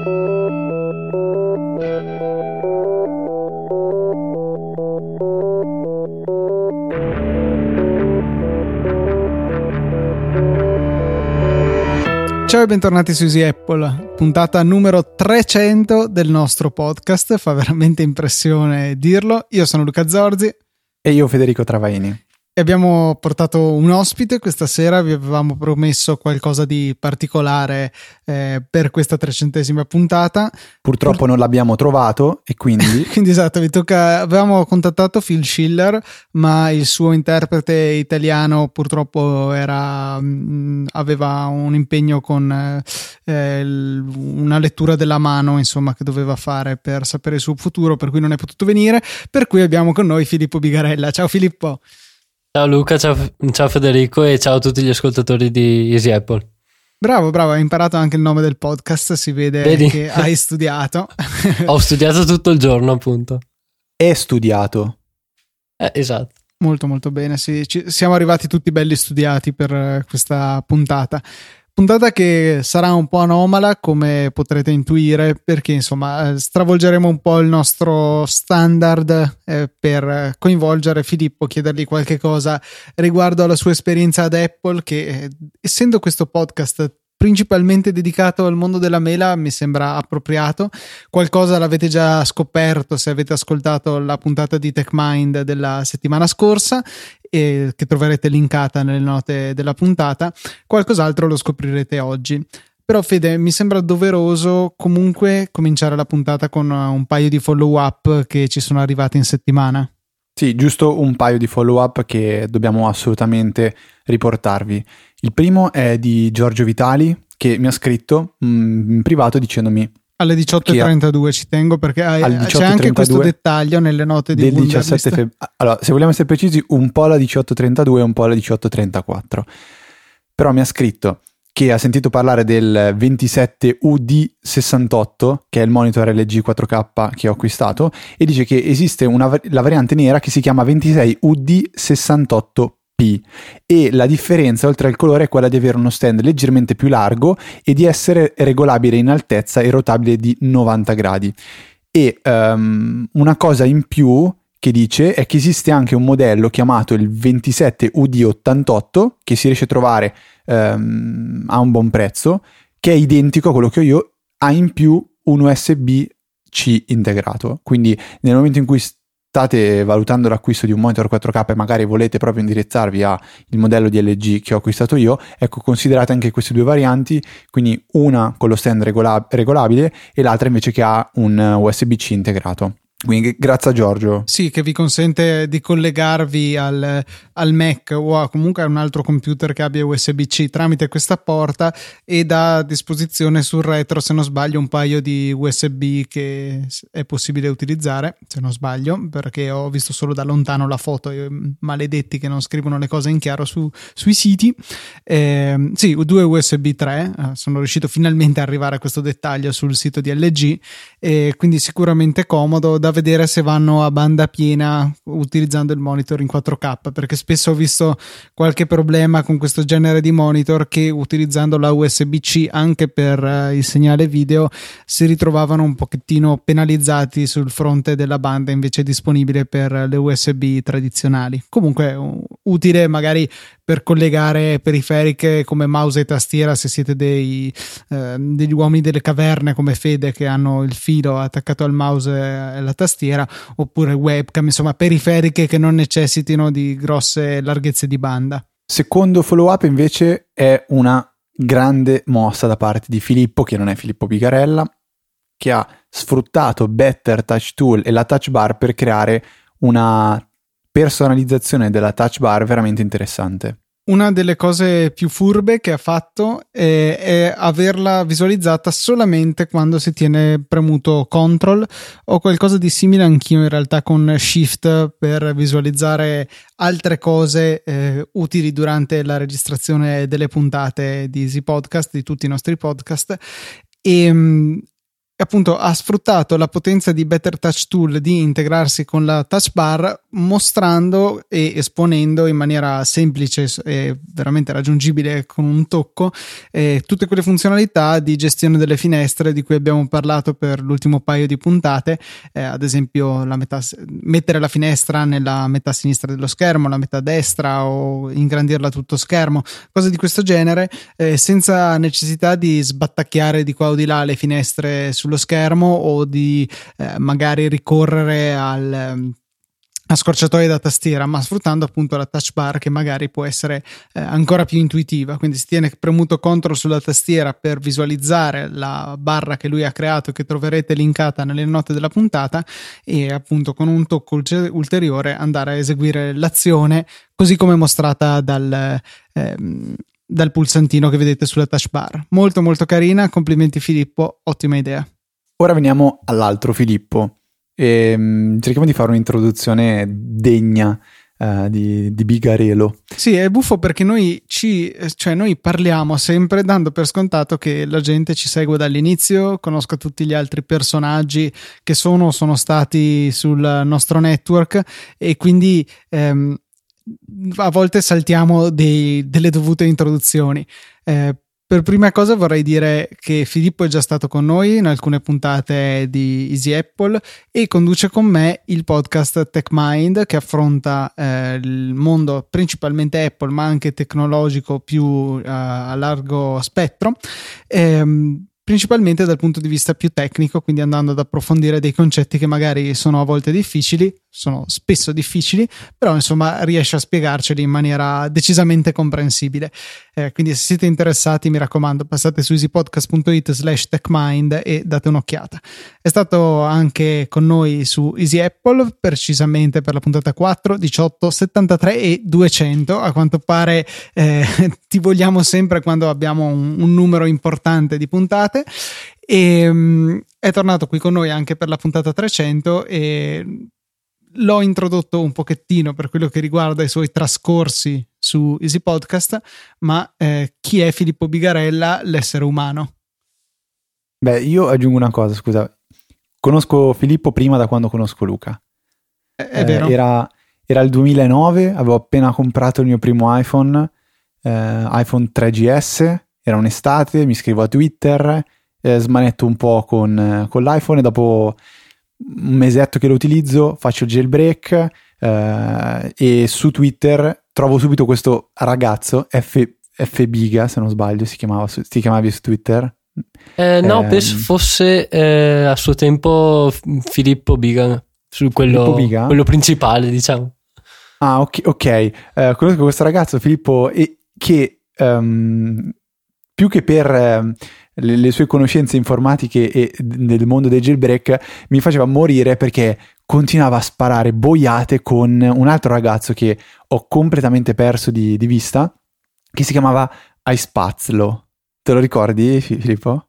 Ciao e bentornati su Easy Apple, puntata numero 300 del nostro podcast, fa veramente impressione dirlo. Io sono Luca Zorzi. E io Federico Travaini abbiamo portato un ospite questa sera, vi avevamo promesso qualcosa di particolare eh, per questa trecentesima puntata. Purtroppo Pur... non l'abbiamo trovato e quindi... quindi esatto, vi tocca... avevamo contattato Phil Schiller, ma il suo interprete italiano purtroppo era... mh, mm, aveva un impegno con eh, una lettura della mano, insomma, che doveva fare per sapere il suo futuro, per cui non è potuto venire, per cui abbiamo con noi Filippo Bigarella. Ciao Filippo! Ciao Luca, ciao, ciao, Federico e ciao a tutti gli ascoltatori di Easy Apple. Bravo, bravo, hai imparato anche il nome del podcast, si vede Vedi? che hai studiato. Ho studiato tutto il giorno, appunto. E studiato. Eh, esatto. Molto molto bene, sì. Ci, siamo arrivati tutti belli studiati per questa puntata. Puntata che sarà un po' anomala, come potrete intuire, perché insomma eh, stravolgeremo un po' il nostro standard eh, per coinvolgere Filippo, chiedergli qualche cosa riguardo alla sua esperienza ad Apple, che eh, essendo questo podcast principalmente dedicato al mondo della mela mi sembra appropriato. Qualcosa l'avete già scoperto se avete ascoltato la puntata di TechMind della settimana scorsa e che troverete linkata nelle note della puntata. Qualcos'altro lo scoprirete oggi. Però Fede, mi sembra doveroso comunque cominciare la puntata con un paio di follow up che ci sono arrivati in settimana. Sì, giusto un paio di follow up che dobbiamo assolutamente riportarvi. Il primo è di Giorgio Vitali che mi ha scritto mh, mm, in privato dicendomi alle 18.32 ci tengo perché hai, c'è anche questo dettaglio nelle note di del 17 febbraio. Allora, se vogliamo essere precisi, un po' alla 18.32 e un po' alla 18.34. Però mi ha scritto che ha sentito parlare del 27UD68, che è il monitor LG 4K che ho acquistato, e dice che esiste una, la variante nera che si chiama 26UD68 e la differenza oltre al colore è quella di avere uno stand leggermente più largo e di essere regolabile in altezza e rotabile di 90 gradi. E um, una cosa in più che dice è che esiste anche un modello chiamato il 27UD88 che si riesce a trovare um, a un buon prezzo, che è identico a quello che ho io, ha in più un USB-C integrato. Quindi nel momento in cui state valutando l'acquisto di un monitor 4K e magari volete proprio indirizzarvi al modello di LG che ho acquistato io, ecco considerate anche queste due varianti, quindi una con lo stand regola- regolabile e l'altra invece che ha un USB-C integrato. Quindi grazie a Giorgio. Sì, che vi consente di collegarvi al, al, Mac o a comunque a un altro computer che abbia USB-C tramite questa porta e dà a disposizione sul retro, se non sbaglio, un paio di USB che è possibile utilizzare, se non sbaglio, perché ho visto solo da lontano la foto, maledetti che non scrivono le cose in chiaro su, sui siti. Eh, sì, due USB 3, eh, sono riuscito finalmente ad arrivare a questo dettaglio sul sito di LG, e quindi sicuramente comodo. Da vedere se vanno a banda piena utilizzando il monitor in 4K perché spesso ho visto qualche problema con questo genere di monitor che utilizzando la USB-C anche per uh, il segnale video si ritrovavano un pochettino penalizzati sul fronte della banda invece disponibile per le USB tradizionali. Comunque utile magari per collegare periferiche come mouse e tastiera se siete dei, uh, degli uomini delle caverne come Fede che hanno il filo attaccato al mouse e la tastiera oppure webcam, insomma periferiche che non necessitino di grosse larghezze di banda. Secondo follow up invece è una grande mossa da parte di Filippo, che non è Filippo Picarella, che ha sfruttato Better Touch Tool e la touch bar per creare una personalizzazione della touch bar veramente interessante. Una delle cose più furbe che ha fatto è, è, averla visualizzata solamente quando si tiene premuto control o qualcosa di simile anch'io in realtà con shift per visualizzare altre cose eh, utili durante la registrazione delle puntate di Easy Podcast, di tutti i nostri podcast. E appunto ha sfruttato la potenza di Better Touch Tool di integrarsi con la touch bar mostrando e esponendo in maniera semplice e veramente raggiungibile con un tocco eh, tutte quelle funzionalità di gestione delle finestre di cui abbiamo parlato per l'ultimo paio di puntate, eh, ad esempio la metà, mettere la finestra nella metà sinistra dello schermo, la metà destra o ingrandirla tutto schermo, cose di questo genere eh, senza necessità di sbattacchiare di qua o di là le finestre sullo schermo o di eh, magari ricorrere al a scorciatoie da tastiera, ma sfruttando appunto la touch bar che magari può essere eh, ancora più intuitiva. Quindi si tiene premuto CTRL sulla tastiera per visualizzare la barra che lui ha creato, che troverete linkata nelle note della puntata, e appunto con un tocco ulteriore andare a eseguire l'azione così come mostrata dal. Ehm, dal pulsantino che vedete sulla touch bar. Molto molto carina, complimenti Filippo, ottima idea. Ora veniamo all'altro Filippo, e um, cerchiamo di fare un'introduzione degna uh, di, di Bigarelo. Sì, è buffo perché noi ci, cioè noi parliamo sempre dando per scontato che la gente ci segue dall'inizio, conosca tutti gli altri personaggi che sono o sono stati sul nostro network e quindi um, a volte saltiamo dei, delle dovute introduzioni. Eh, per prima cosa vorrei dire che Filippo è già stato con noi in alcune puntate di Easy Apple e conduce con me il podcast TechMind che affronta eh, il mondo principalmente Apple ma anche tecnologico più eh, a largo spettro. Ehm, principalmente dal punto di vista più tecnico, quindi andando ad approfondire dei concetti che magari sono a volte difficili, sono spesso difficili, però insomma riesce a spiegarceli in maniera decisamente comprensibile. Eh, quindi se siete interessati, mi raccomando, passate su easypodcast.it slash techmind e date un'occhiata. È stato anche con noi su Easy Apple, precisamente per la puntata 4, 18, 73 e 200. A quanto pare eh, ti vogliamo sempre quando abbiamo un, un numero importante di puntate e um, è tornato qui con noi anche per la puntata 300 e l'ho introdotto un pochettino per quello che riguarda i suoi trascorsi su Easy Podcast, ma eh, chi è Filippo Bigarella, l'essere umano? Beh, io aggiungo una cosa, scusa. Conosco Filippo prima da quando conosco Luca. È, è eh, vero. Era, era, il 2009, avevo appena comprato il mio primo iPhone, eh, iPhone 3GS, era un'estate, mi scrivo a Twitter, eh, smanetto un po' con, con l'iPhone e dopo un mesetto che lo utilizzo, faccio il jailbreak eh, e su Twitter trovo subito questo ragazzo, F, F Biga se non sbaglio, si, chiamava, si chiamavi su Twitter? Eh, no, eh, penso fosse eh, a suo tempo Filippo Biga, su quello, Filippo Biga? quello principale, diciamo. Ah, ok, ok. Uh, conosco questo ragazzo, Filippo, e, che um, più che per uh, le, le, sue conoscenze informatiche e nel mondo del jailbreak mi faceva morire perché continuava a sparare boiate con un altro ragazzo che ho completamente perso di, di vista, che si chiamava Aispazlo. Te lo ricordi, Filippo?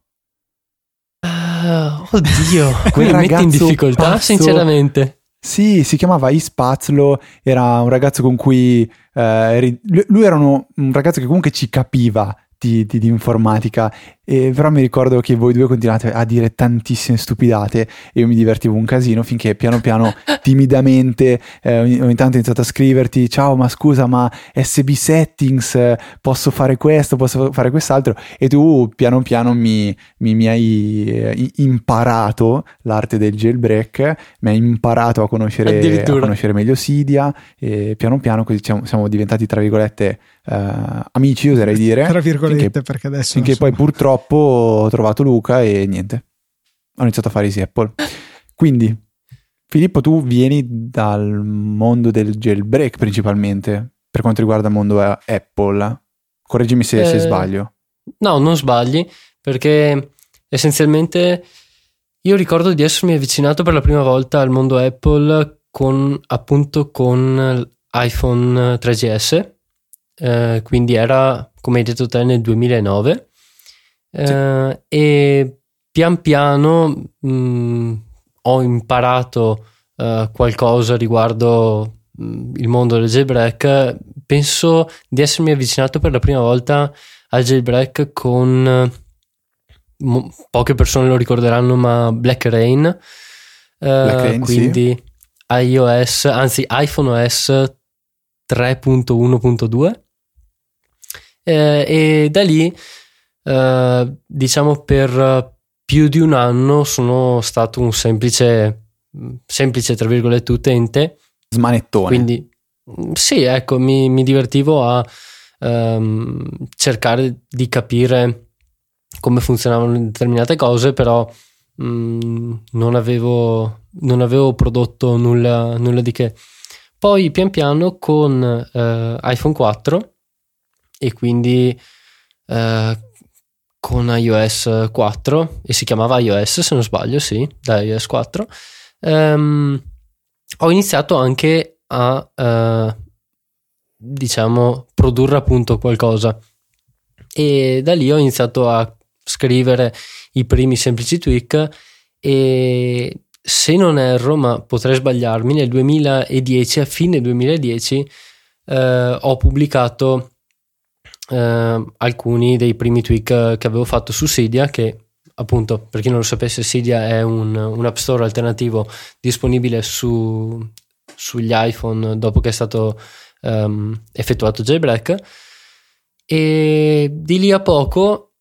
Uh, oddio, quel mi metti in difficoltà, pazzo, sinceramente. Sì, si chiamava Ispazlo, era un ragazzo con cui... Eh, lui era uno, un ragazzo che comunque ci capiva di, di, di, informatica, e però mi ricordo che voi due continuate a dire tantissime stupidate e io mi divertivo un casino finché piano piano, timidamente, eh, ogni, ogni, tanto ho iniziato a scriverti, ciao ma scusa ma SB settings, eh, posso fare questo, posso fare quest'altro? E tu piano piano mi, mi, mi hai eh, imparato l'arte del jailbreak, mi hai imparato a conoscere, a conoscere meglio Cydia e piano piano così siamo, siamo diventati tra virgolette uh, amici, oserei dire. Tra virgolette, finché, perché adesso. Finché poi purtroppo ho trovato Luca e niente. Ho iniziato a fare Easy Apple. Quindi, Filippo, tu vieni dal mondo del jailbreak principalmente, per quanto riguarda il mondo Apple. Correggimi se, eh, se sbaglio. No, non sbagli, perché essenzialmente io ricordo di essermi avvicinato per la prima volta al mondo Apple con appunto con iPhone 3GS eh, quindi era, come hai detto te, nel 2009. Eh, sì. E pian piano mh, mm, ho imparato uh, qualcosa riguardo mh, mm, il mondo del jailbreak. Penso di essermi avvicinato per la prima volta al jailbreak con mo- poche persone lo ricorderanno, ma Black Rain. Eh, Black Rain, quindi sì. iOS, anzi iPhone OS 3.1.2. Eh, e da lì, eh, diciamo, per più di un anno sono stato un semplice, semplice tra virgolette, utente. Smanettone. Quindi, sì, ecco, mi, mi divertivo a um, cercare di capire come funzionavano determinate cose, però mh, non, avevo, non avevo prodotto nulla, nulla di che. Poi pian piano con uh, iPhone 4 e quindi uh, con iOS 4 e si chiamava iOS se non sbaglio, sì, da iOS 4, um, ho iniziato anche a uh, diciamo produrre appunto qualcosa. E da lì ho iniziato a scrivere i primi semplici tweak e se non erro, ma potrei sbagliarmi, nel 2010, a fine 2010, eh, ho pubblicato eh, alcuni dei primi tweak che avevo fatto su Cydia, che appunto, per chi non lo sapesse, Cydia è un, un app store alternativo disponibile su, sugli iPhone dopo che è stato um, effettuato jailbreak. E di lì a poco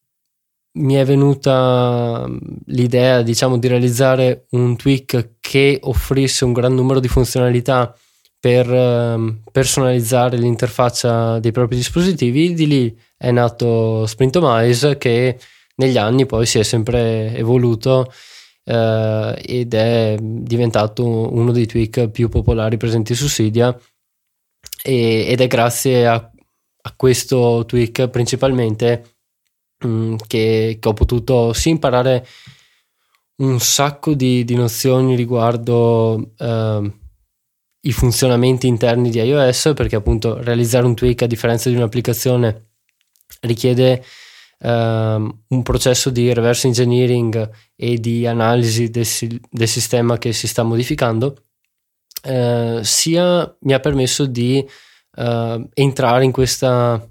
mi è venuta l'idea, diciamo, di realizzare un tweak che offrisse un gran numero di funzionalità per um, personalizzare l'interfaccia dei propri dispositivi. Di lì è nato Sprintomize che negli anni poi si è sempre evoluto uh, ed è diventato uno dei tweak più popolari presenti su Cydia e, ed è grazie a, a questo tweak principalmente Mm, che, che, ho potuto sì imparare un sacco di, di nozioni riguardo uh, i funzionamenti interni di iOS perché appunto realizzare un tweak a differenza di un'applicazione richiede uh, un processo di reverse engineering e di analisi del, del sistema che si sta modificando uh, sia mi ha permesso di eh, entrare in questa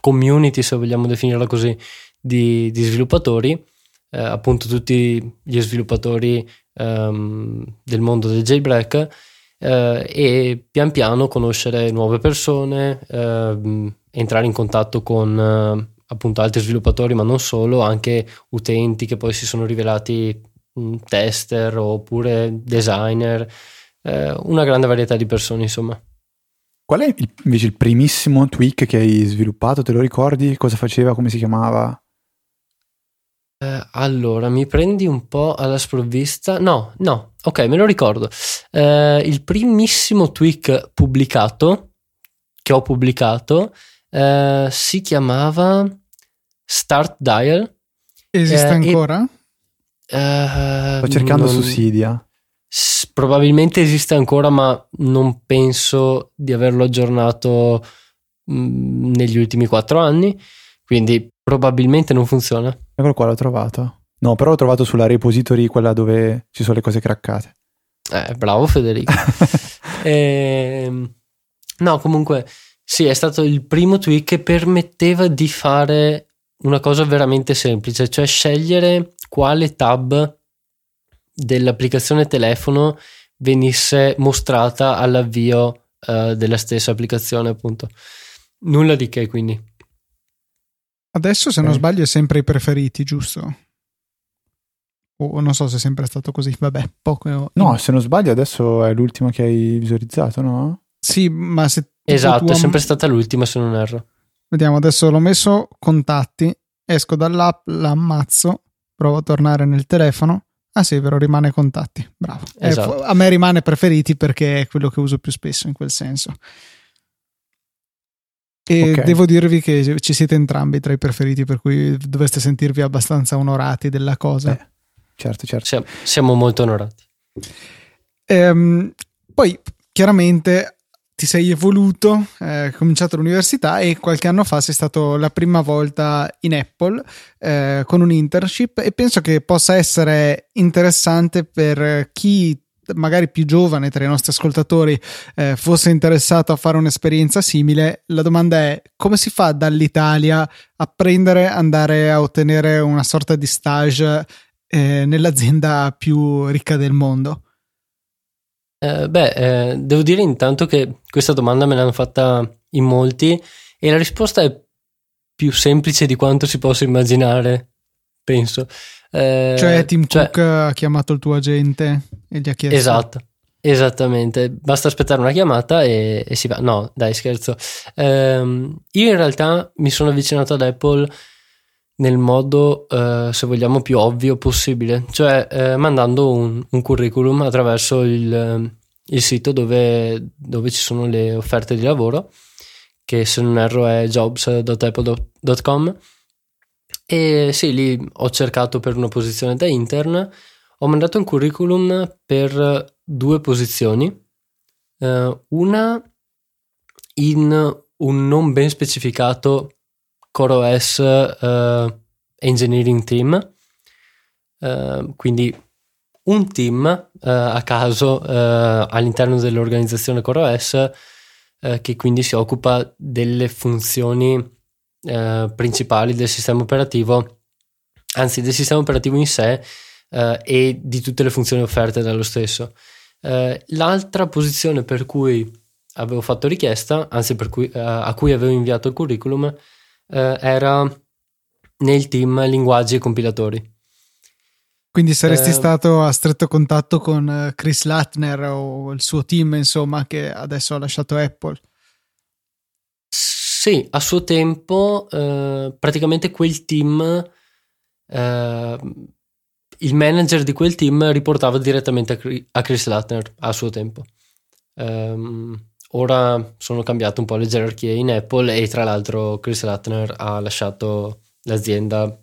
community se vogliamo definirla così di, di sviluppatori, eh, appunto tutti gli sviluppatori um, del mondo del jailbreak eh, e pian piano conoscere nuove persone, eh, entrare in contatto con eh, appunto altri sviluppatori, ma non solo, anche utenti che poi si sono rivelati mh, tester oppure designer, eh, una grande varietà di persone insomma. Qual è invece il primissimo tweak che hai sviluppato? Te lo ricordi? Cosa faceva? Come si chiamava? Eh, allora, mi prendi un po' alla sprovvista. No, no, ok, me lo ricordo. Eh, il primissimo tweak pubblicato, che ho pubblicato, eh, si chiamava Start Dial. Esiste eh, ancora? E, eh, Sto cercando non, su Cydia. S- probabilmente esiste ancora, ma non penso di averlo aggiornato mh, mm, negli ultimi quattro anni. Quindi probabilmente non funziona. Eccolo qua, l'ho trovato. No, però l'ho trovato sulla repository, quella dove ci sono le cose craccate. Eh, bravo Federico. e, ehm, no, comunque, sì, è stato il primo tweak che permetteva di fare una cosa veramente semplice, cioè scegliere quale tab dell'applicazione telefono venisse mostrata all'avvio uh, della stessa applicazione, appunto. Nulla di che, quindi. Adesso, se non sbaglio, è sempre i preferiti, giusto? O non so se è sempre stato così. Vabbè, poco. No, se non sbaglio, adesso è l'ultima che hai visualizzato, no? Sì, ma se. Esatto, è sempre stata l'ultima, se non erro. Vediamo, adesso l'ho messo contatti. Esco dall'app, l'ammazzo, provo a tornare nel telefono. Ah sì, però rimane contatti. Bravo. Eh, esatto. Eh, a me rimane preferiti perché è quello che uso più spesso in quel senso. E okay. devo dirvi che ci siete entrambi tra i preferiti, per cui dovreste sentirvi abbastanza onorati della cosa. Eh, certo, certo. Siamo, siamo molto onorati. Ehm, poi, chiaramente, ti sei evoluto, eh, hai cominciato l'università e qualche anno fa sei stato la prima volta in Apple eh, con un internship e penso che possa essere interessante per chi magari più giovane tra i nostri ascoltatori eh, fosse interessato a fare un'esperienza simile, la domanda è come si fa dall'Italia a prendere, andare a ottenere una sorta di stage eh, nell'azienda più ricca del mondo? Eh, beh, eh, devo dire intanto che questa domanda me l'hanno fatta in molti e la risposta è più semplice di quanto si possa immaginare, penso. Eh, cioè Tim cioè, Cook ha chiamato il tuo agente e gli ha chiesto... Esatto, esattamente. Basta aspettare una chiamata e, e si va. No, dai, scherzo. Um, io in realtà mi sono avvicinato ad Apple nel modo, uh, se vogliamo, più ovvio possibile, cioè uh, mandando un, un, curriculum attraverso il, il sito dove, dove, ci sono le offerte di lavoro, che se non erro è jobs.apple.com e sì, lì ho cercato per una posizione da intern, ho mandato un curriculum per due posizioni, uh, una in un non ben specificato CoreOS uh, Engineering Team, uh, quindi un team a caso all'interno dell'organizzazione CoreOS che quindi si occupa delle funzioni eh, principali del sistema operativo, anzi del sistema operativo in sé eh, e di tutte le funzioni offerte dallo stesso. Eh, l'altra posizione per cui avevo fatto richiesta, anzi cui, eh, a cui avevo inviato il curriculum, eh, era nel team linguaggi e compilatori. Quindi saresti eh, stato a stretto contatto con Chris Latner o il suo team, insomma, che adesso ha lasciato Apple. Sì, a suo tempo eh, praticamente quel team, eh, il manager di quel team riportava direttamente a, Chris Latner a suo tempo. Um, ora sono cambiate un po' le gerarchie in Apple e tra l'altro Chris Latner ha lasciato l'azienda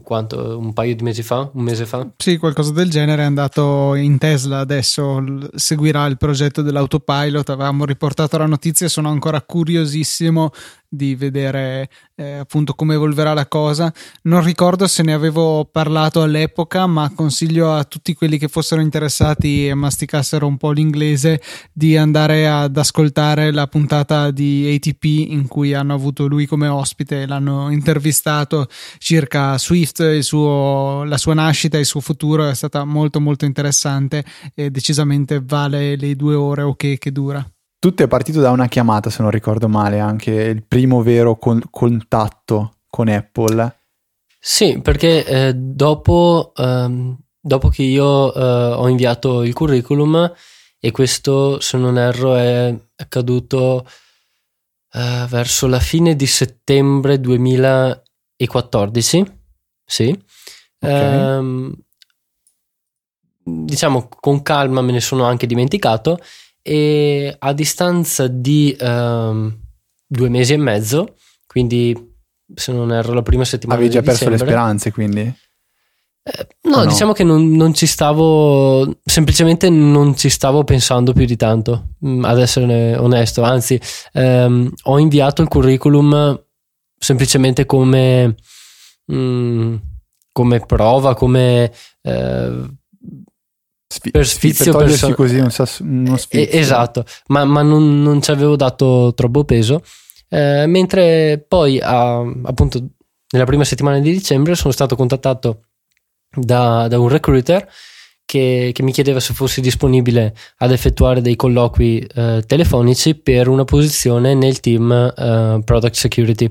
quanto, un paio di mesi fa, un mese fa? Sì, qualcosa del genere. È andato in Tesla. Adesso, seguirà il progetto dell'autopilot, avevamo riportato la notizia. Sono ancora curiosissimo di vedere eh, appunto come evolverà la cosa. Non ricordo se ne avevo parlato all'epoca, ma consiglio a tutti quelli che fossero interessati e masticassero un po' l'inglese di andare ad ascoltare la puntata di ATP in cui hanno avuto lui come ospite e l'hanno intervistato circa Swift, suo, la sua nascita e il suo futuro. È stata molto molto interessante e decisamente vale le due ore ok che dura. Tutto è partito da una chiamata, se non ricordo male, anche il primo vero con- contatto con Apple. Sì, perché eh, dopo, ehm, dopo, che io eh, ho inviato il curriculum e questo, se non erro, è accaduto eh, verso la fine di settembre 2014, sì. Okay. Ehm, diciamo con calma me ne sono anche dimenticato e a distanza di um, due mesi e mezzo, quindi se non erro la prima settimana avevi già perso le speranze quindi? Eh, no, no, diciamo che non, non, ci stavo, semplicemente non ci stavo pensando più di tanto, mm, ad essere onesto, anzi ehm, ho inviato il curriculum semplicemente come, mm, come prova, come... Eh, Sfi- per sfizio per perso- così un sas- uno sfizio. esatto ma, ma non, non, ci avevo dato troppo peso. Eh, mentre poi a, appunto nella prima settimana di dicembre sono stato contattato da, da un recruiter che, che, mi chiedeva se fossi disponibile ad effettuare dei colloqui eh, telefonici per una posizione nel team eh, Product Security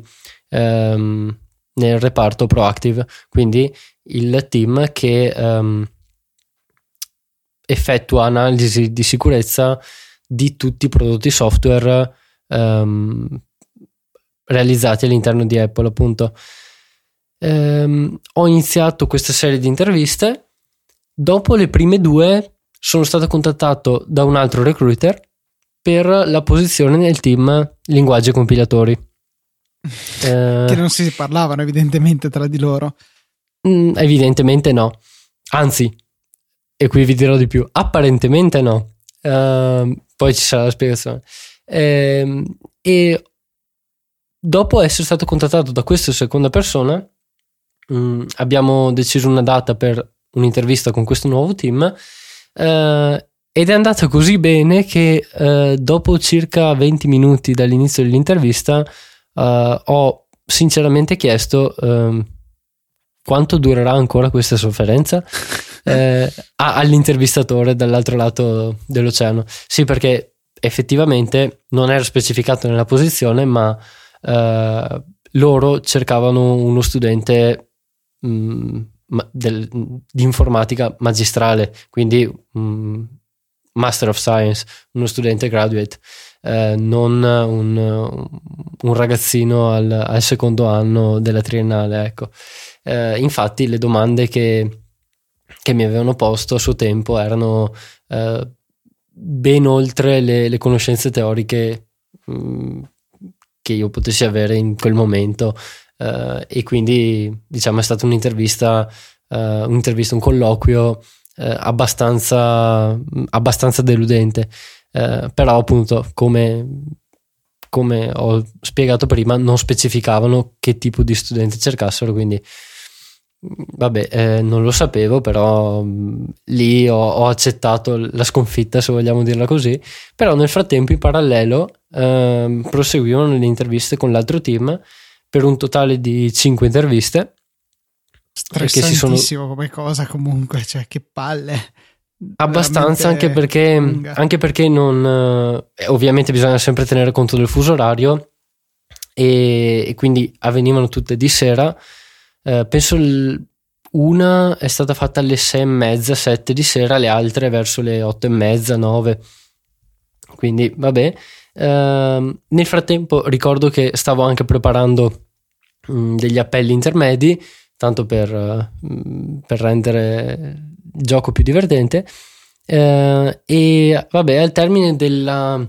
ehm, nel reparto Proactive. Quindi il team che um, effettua analisi di sicurezza di tutti i prodotti software um, realizzati all'interno di Apple, appunto. Um, ho iniziato questa serie di interviste. Dopo le prime due sono stato contattato da un altro recruiter per la posizione nel team linguaggi e compilatori. che non si parlavano evidentemente tra di loro. Mm, evidentemente no. Anzi, e qui vi dirò di più. Apparentemente no. Uh, poi ci sarà la spiegazione. Uh, e dopo essere stato contattato da questa seconda persona, um, abbiamo deciso una data per un'intervista con questo nuovo team. Uh, ed è andata così bene che uh, dopo circa 20 minuti dall'inizio dell'intervista uh, ho sinceramente chiesto uh, quanto durerà ancora questa sofferenza eh, all'intervistatore dall'altro lato dell'oceano. Sì, perché effettivamente non era specificato nella posizione, ma loro cercavano uno studente mh, mm, del, di informatica magistrale, quindi mh, mm, Master of Science, uno studente graduate, eh, non un, un ragazzino al, al, secondo anno della triennale. Ecco. Eh, infatti le domande che, che, mi avevano posto a suo tempo erano eh, ben oltre le, le conoscenze teoriche mh, mm, che io potessi avere in quel momento. Uh, e quindi diciamo è stata un'intervista, uh, un'intervista un colloquio uh, abbastanza, abbastanza deludente, però appunto come, come ho spiegato prima non specificavano che tipo di studenti cercassero, quindi Vabbè, eh, non lo sapevo, però mh, lì ho, ho, accettato la sconfitta, se vogliamo dirla così. Però nel frattempo, in parallelo, eh, proseguivano le interviste con l'altro team per un totale di 5 interviste. Stressantissimo sono... come cosa, comunque, cioè che palle. Abbastanza, anche perché, anche perché non. Eh, ovviamente bisogna sempre tenere conto del fuso orario, e, e quindi avvenivano tutte di sera eh, penso l- una è stata fatta alle sei e mezza, sette di sera, le altre verso le otto e mezza, nove. Quindi vabbè. Uh, nel frattempo ricordo che stavo anche preparando mh, mm, degli appelli intermedi, tanto per, uh, per rendere il gioco più divertente. Uh, e vabbè, al termine della,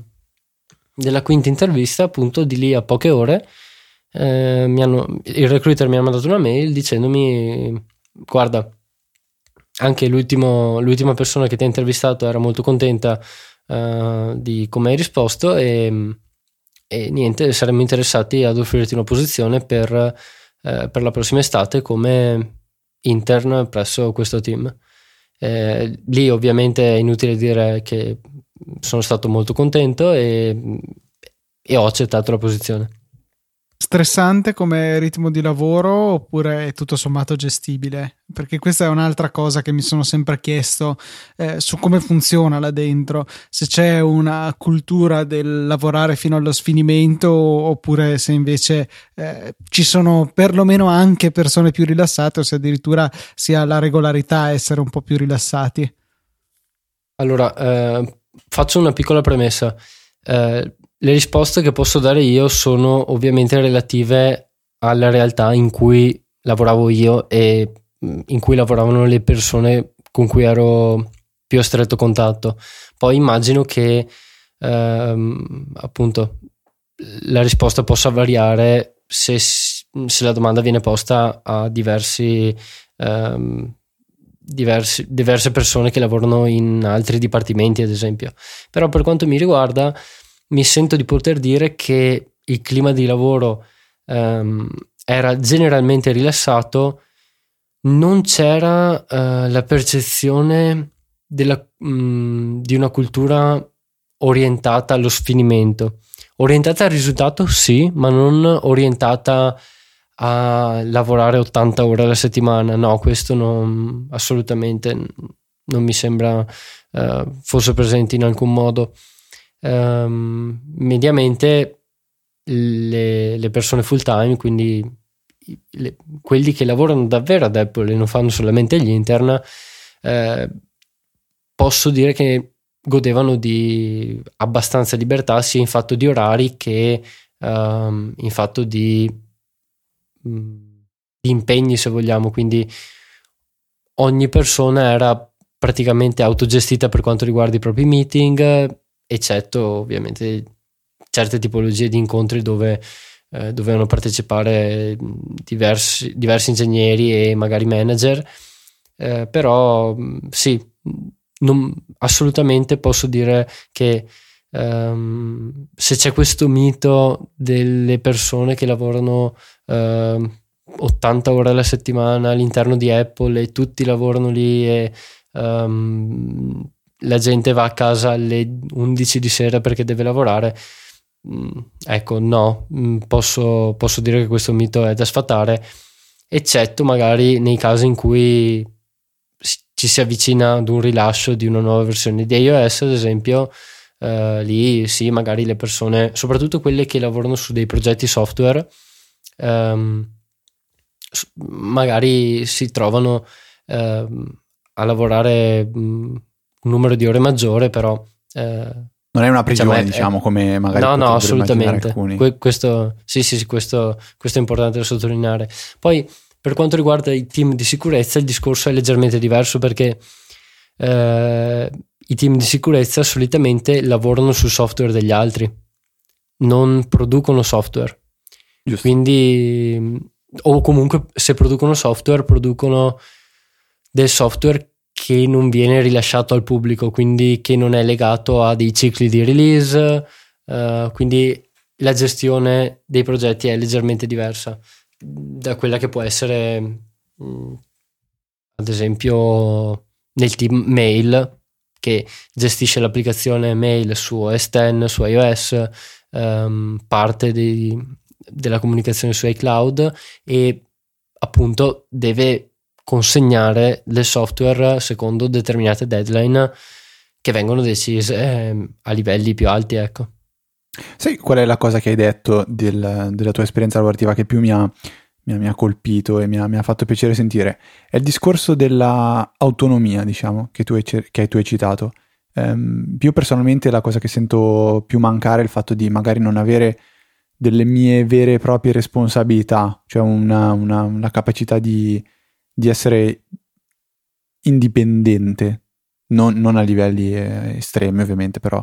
della quinta intervista, appunto di lì a poche ore, eh, hanno, il recruiter mi ha mandato una mail dicendomi guarda anche l'ultima persona che ti ha intervistato era molto contenta uh, di come hai risposto e, e, niente saremmo interessati ad offrirti una posizione per, uh, per la prossima estate come intern presso questo team. Eh, lì ovviamente è inutile dire che sono stato molto contento e, e ho accettato la posizione stressante come ritmo di lavoro oppure è tutto sommato gestibile? Perché questa è un'altra cosa che mi sono sempre chiesto eh, su come funziona là dentro, se c'è una cultura del lavorare fino allo sfinimento oppure se invece eh, ci sono perlomeno anche persone più rilassate o se addirittura sia la regolarità essere un po' più rilassati. Allora, eh, faccio una piccola premessa. Eh, le risposte che posso dare io sono ovviamente relative alla realtà in cui lavoravo io e mm, in cui lavoravano le persone con cui ero più a stretto contatto. Poi immagino che ehm, appunto la risposta possa variare se, se, la domanda viene posta a diversi, ehm, diversi, diverse persone che lavorano in altri dipartimenti, ad esempio. Però per quanto mi riguarda, mi sento di poter dire che il clima di lavoro um, era generalmente rilassato, non c'era uh, la percezione della, um, di una cultura orientata allo sfinimento. Orientata al risultato, sì, ma non orientata a lavorare 80 ore alla settimana. No, questo non, assolutamente non mi sembra uh, fosse presente in alcun modo um, mediamente le, le, persone full time, quindi le, quelli che lavorano davvero ad Apple e non fanno solamente gli intern, eh, posso dire che godevano di abbastanza libertà sia in fatto di orari che um, in fatto di, mm, di impegni se vogliamo. Quindi ogni persona era praticamente autogestita per quanto riguarda i propri meeting eccetto ovviamente certe tipologie di incontri dove eh, dovevano partecipare diversi, diversi, ingegneri e magari manager, eh, però sì, non, assolutamente posso dire che um, se c'è questo mito delle persone che lavorano uh, 80 ore alla settimana all'interno di Apple e tutti lavorano lì e um, la gente va a casa alle 11 di sera perché deve lavorare. Mm, ecco, no, mm, posso, posso dire che questo mito è da sfatare, eccetto magari nei casi in cui ci si avvicina ad un rilascio di una nuova versione di iOS, ad esempio, eh, lì sì, magari le persone, soprattutto quelle che lavorano su dei progetti software, ehm, magari si trovano ehm, a lavorare mh, mm, un numero di ore maggiore, però... Eh, non è una prigione, diciamo, è, diciamo come magari... No, no, assolutamente. Que- questo, sì, sì, sì questo, questo, è importante da sottolineare. Poi, per quanto riguarda i team di sicurezza, il discorso è leggermente diverso perché eh, i team di sicurezza solitamente lavorano sul software degli altri, non producono software. Giusto. Quindi, o comunque se producono software, producono del software che non viene rilasciato al pubblico, quindi che non è legato a dei cicli di release, uh, quindi la gestione dei progetti è leggermente diversa da quella che può essere, mm, ad esempio, nel team mail che gestisce l'applicazione mail su OS X, su iOS, um, parte di, della comunicazione su iCloud e appunto deve consegnare del software secondo determinate deadline che vengono decise eh, a livelli più alti, ecco. Sai qual è la cosa che hai detto del, della tua esperienza lavorativa che più mi ha, mi ha, mi ha colpito e mi ha, mi ha, fatto piacere sentire? È il discorso dell'autonomia, diciamo, che tu hai, che tu hai citato. Um, più personalmente la cosa che sento più mancare è il fatto di magari non avere delle mie vere e proprie responsabilità, cioè una, una, una capacità di, di essere indipendente, non, non a livelli eh, estremi ovviamente, però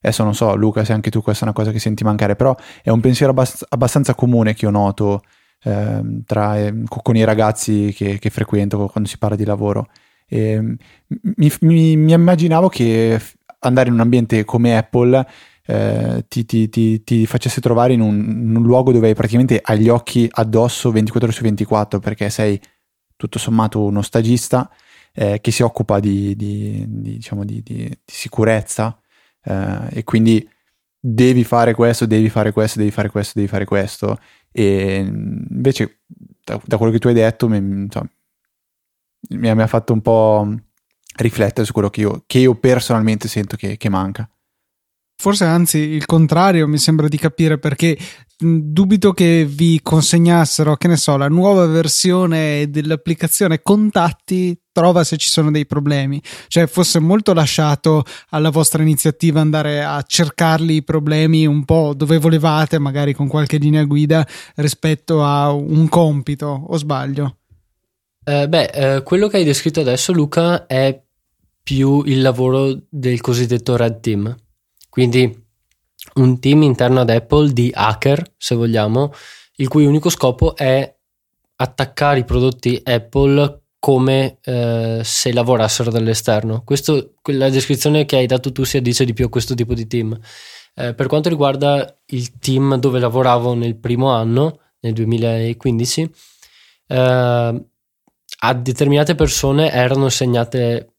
adesso non so Luca se anche tu questa è una cosa che senti mancare, però è un pensiero abbast- abbastanza comune che io noto eh, tra, eh, con i ragazzi che, che, frequento quando si parla di lavoro. E, mi, mi, mi, immaginavo che andare in un ambiente come Apple eh, ti, ti, ti, ti, facesse trovare in un, in un luogo dove hai praticamente agli occhi addosso 24 ore su 24 perché sei tutto sommato uno stagista eh, che si occupa di, di, di, diciamo di sicurezza eh, e quindi devi fare questo, devi fare questo, devi fare questo, devi fare questo. E invece, da, da quello che tu hai detto, mi, insomma, mi, ha fatto un po' riflettere su quello che io, che io personalmente sento che, che manca. Forse anzi il contrario, mi sembra di capire perché dubito che vi consegnassero, che ne so, la nuova versione dell'applicazione contatti, trova se ci sono dei problemi. Cioè fosse molto lasciato alla vostra iniziativa andare a cercarli i problemi un po' dove volevate, magari con qualche linea guida rispetto a un compito, o sbaglio? Eh, beh, eh, quello che hai descritto adesso, Luca, è più il lavoro del cosiddetto Red Team quindi un team interno ad Apple di hacker, se vogliamo, il cui unico scopo è attaccare i prodotti Apple come eh, se lavorassero dall'esterno. Questo, la descrizione che hai dato tu si addice di più a questo tipo di team. Eh, per quanto riguarda il team dove lavoravo nel primo anno, nel 2015, eh, a determinate persone erano assegnati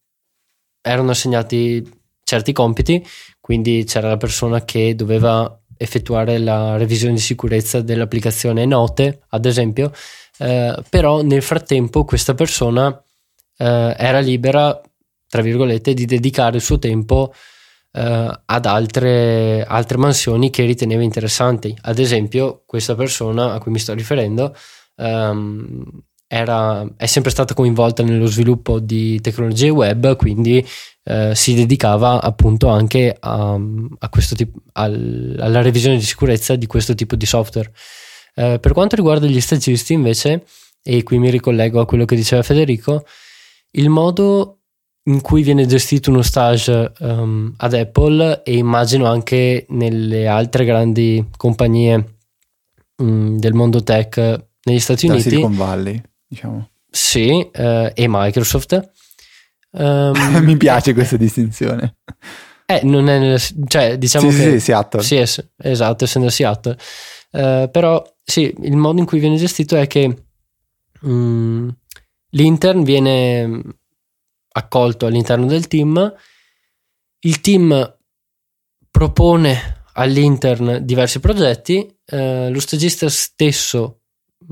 certi compiti, quindi c'era la persona che doveva effettuare la revisione di sicurezza dell'applicazione Note, ad esempio, eh, però nel frattempo questa persona eh, era libera, tra virgolette, di dedicare il suo tempo eh, ad altre, altre mansioni che riteneva interessanti. Ad esempio, questa persona a cui mi sto riferendo ehm, era, è sempre stata coinvolta nello sviluppo di tecnologie web, quindi eh, si dedicava appunto anche a, a questo tipo, al, alla revisione di sicurezza di questo tipo di software. Eh, per quanto riguarda gli stagisti invece, e qui mi ricollego a quello che diceva Federico, il modo in cui viene gestito uno stage um, ad Apple e immagino anche nelle altre grandi compagnie um, del mondo tech negli Stati da Uniti. Silicon Valley, diciamo. Sì, eh, e Microsoft Um, Mi piace questa distinzione. Eh, non è cioè, diciamo sì, che sì, Seattle. Sì, es, esatto, essendo Seattle. Uh, però sì, il modo in cui viene gestito è che um, l'intern viene accolto all'interno del team il team propone all'intern diversi progetti, eh, lo stagista stesso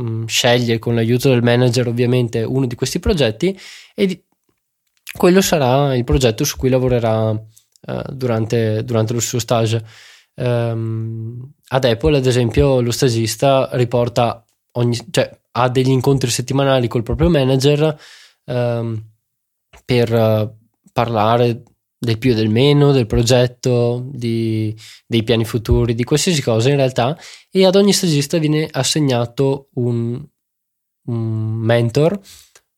mm, sceglie con l'aiuto del manager ovviamente uno di questi progetti e di- quello sarà il progetto su cui lavorerà eh, durante, durante, lo suo stage. Um, ad Apple, ad esempio, lo stagista riporta ogni, cioè, ha degli incontri settimanali col proprio manager um, per uh, parlare del più e del meno, del progetto, di, dei piani futuri, di qualsiasi cosa in realtà, e ad ogni stagista viene assegnato un, un mentor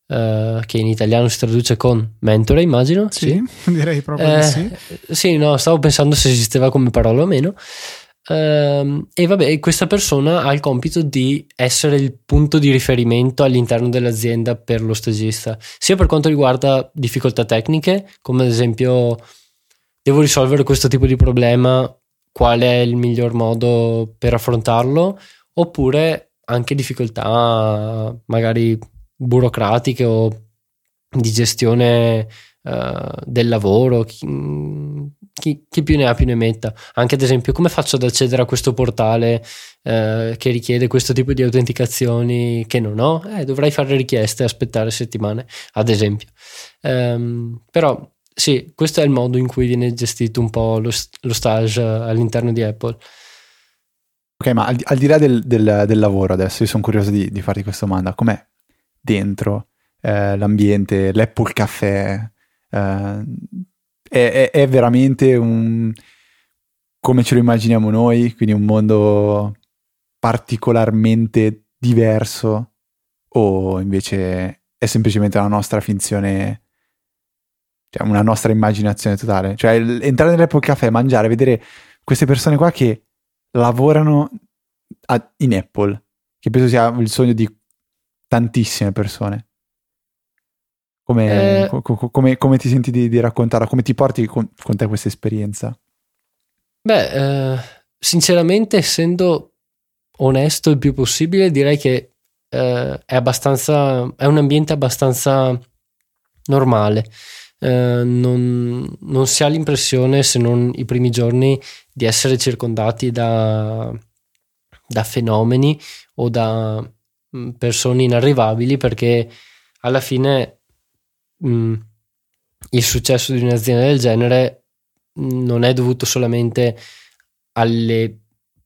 Uh, che in italiano si traduce con mentore, immagino. Sì, sì. direi proprio eh, sì. Sì, no, stavo pensando se esisteva come parola o meno. Uh, e vabbè, questa persona ha il compito di essere il punto di riferimento all'interno dell'azienda per lo stagista, sia per quanto riguarda difficoltà tecniche, come ad esempio devo risolvere questo tipo di problema, qual è il miglior modo per affrontarlo, oppure anche difficoltà magari burocratiche o di gestione uh, del lavoro, chi, chi, più ne ha più ne metta. Anche ad esempio, come faccio ad accedere a questo portale uh, che richiede questo tipo di autenticazioni che non ho? Eh, dovrei fare richieste e aspettare settimane, ad esempio. Um, però sì, questo è il modo in cui viene gestito un po' lo, lo stage all'interno di Apple. Ok, ma al, al di là del, del, del, lavoro adesso, io sono curioso di, di farti questa domanda. Com'è dentro eh, l'ambiente, l'Apple Caffè. Eh, è, è, veramente un come ce lo immaginiamo noi, quindi un mondo particolarmente diverso o invece è semplicemente una nostra finzione, cioè una nostra immaginazione totale. Cioè entrare nell'Apple Caffè, mangiare, vedere queste persone qua che lavorano a, in Apple, che penso sia il sogno di tantissime persone. Come, eh, co- co- come, come ti senti di, di, raccontarla? Come ti porti con, con te questa esperienza? Beh, eh, sinceramente, essendo onesto il più possibile, direi che eh, è abbastanza. è un ambiente abbastanza normale. Eh, non, non, si ha l'impressione, se non i primi giorni, di essere circondati da, da fenomeni o da Mm, persone inarrivabili perché alla fine mh, mm, il successo di un'azienda del genere non è dovuto solamente alle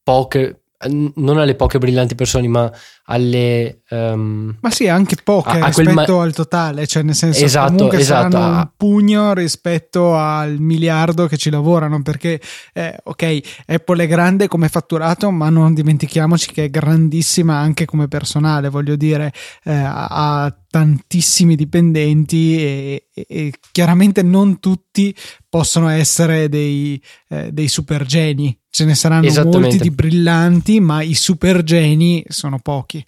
poche non alle poche brillanti persone, ma alle. Um, ma sì, anche poche a, a rispetto ma- al totale, cioè nel senso esatto, comunque esatto, saranno un pugno rispetto al miliardo che ci lavorano. Perché, eh, ok, Apple è grande come fatturato, ma non dimentichiamoci che è grandissima anche come personale. Voglio dire, eh, ha tantissimi dipendenti e, e, e, chiaramente non tutti possono essere dei, eh, dei super geni ce ne saranno molti di brillanti, ma i super geni sono pochi.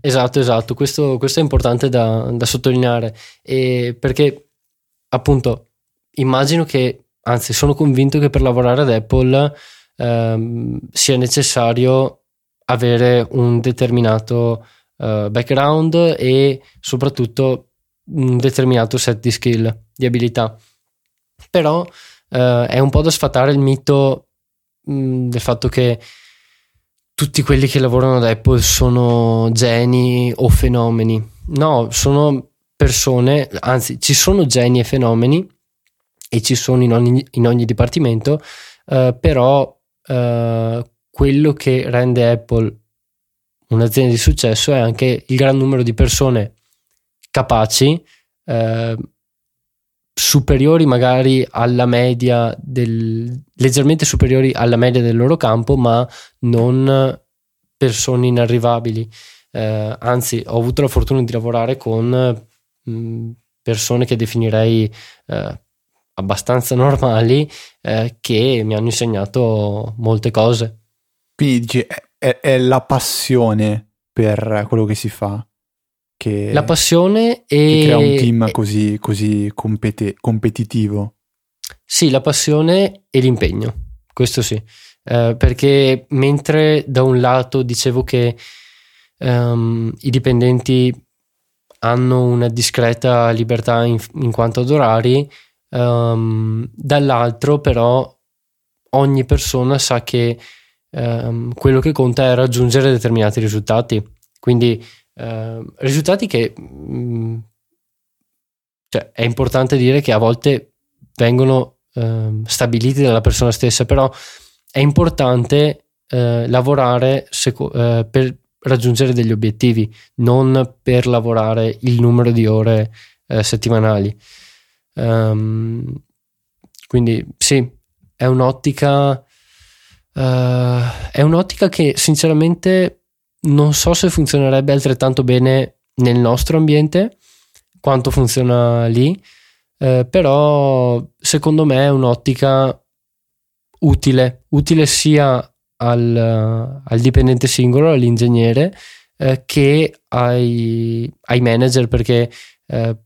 Esatto, esatto, questo, questo è importante da, da sottolineare e perché appunto immagino che, anzi sono convinto che per lavorare ad Apple ehm, sia necessario avere un determinato uh, background e soprattutto un determinato set di skill, di abilità. Però uh, è un po' da sfatare il mito Mm, del fatto che tutti quelli che lavorano ad Apple sono geni o fenomeni. No, sono persone, anzi ci sono geni e fenomeni e ci sono in ogni, in ogni dipartimento, uh, però uh, quello che rende Apple un'azienda di successo è anche il gran numero di persone capaci, uh, superiori magari alla media del, leggermente superiori alla media del loro campo ma non persone inarrivabili. Eh, anzi ho avuto la fortuna di lavorare con mh, mm, persone che definirei eh, abbastanza normali eh, che mi hanno insegnato molte cose. Quindi è, è la passione per quello che si fa che, la passione e crea un team così, così competi- competitivo. Sì, la passione e l'impegno, questo sì, eh, perché mentre da un lato dicevo che um, i dipendenti hanno una discreta libertà in, in quanto ad orari, Um, dall'altro, però, ogni persona sa che um, quello che conta è raggiungere determinati risultati. Quindi, uh, risultati che um, cioè, è importante dire che a volte vengono uh, stabiliti dalla persona stessa, però è importante uh, lavorare seco- eh, per raggiungere degli obiettivi, non per lavorare il numero di ore eh, settimanali. Um, quindi sì, è un'ottica, uh, è un'ottica che sinceramente non so se funzionerebbe altrettanto bene nel nostro ambiente quanto funziona lì, uh, però secondo me è un'ottica utile, utile sia al, al dipendente singolo, all'ingegnere, eh, che ai, ai, manager, perché eh,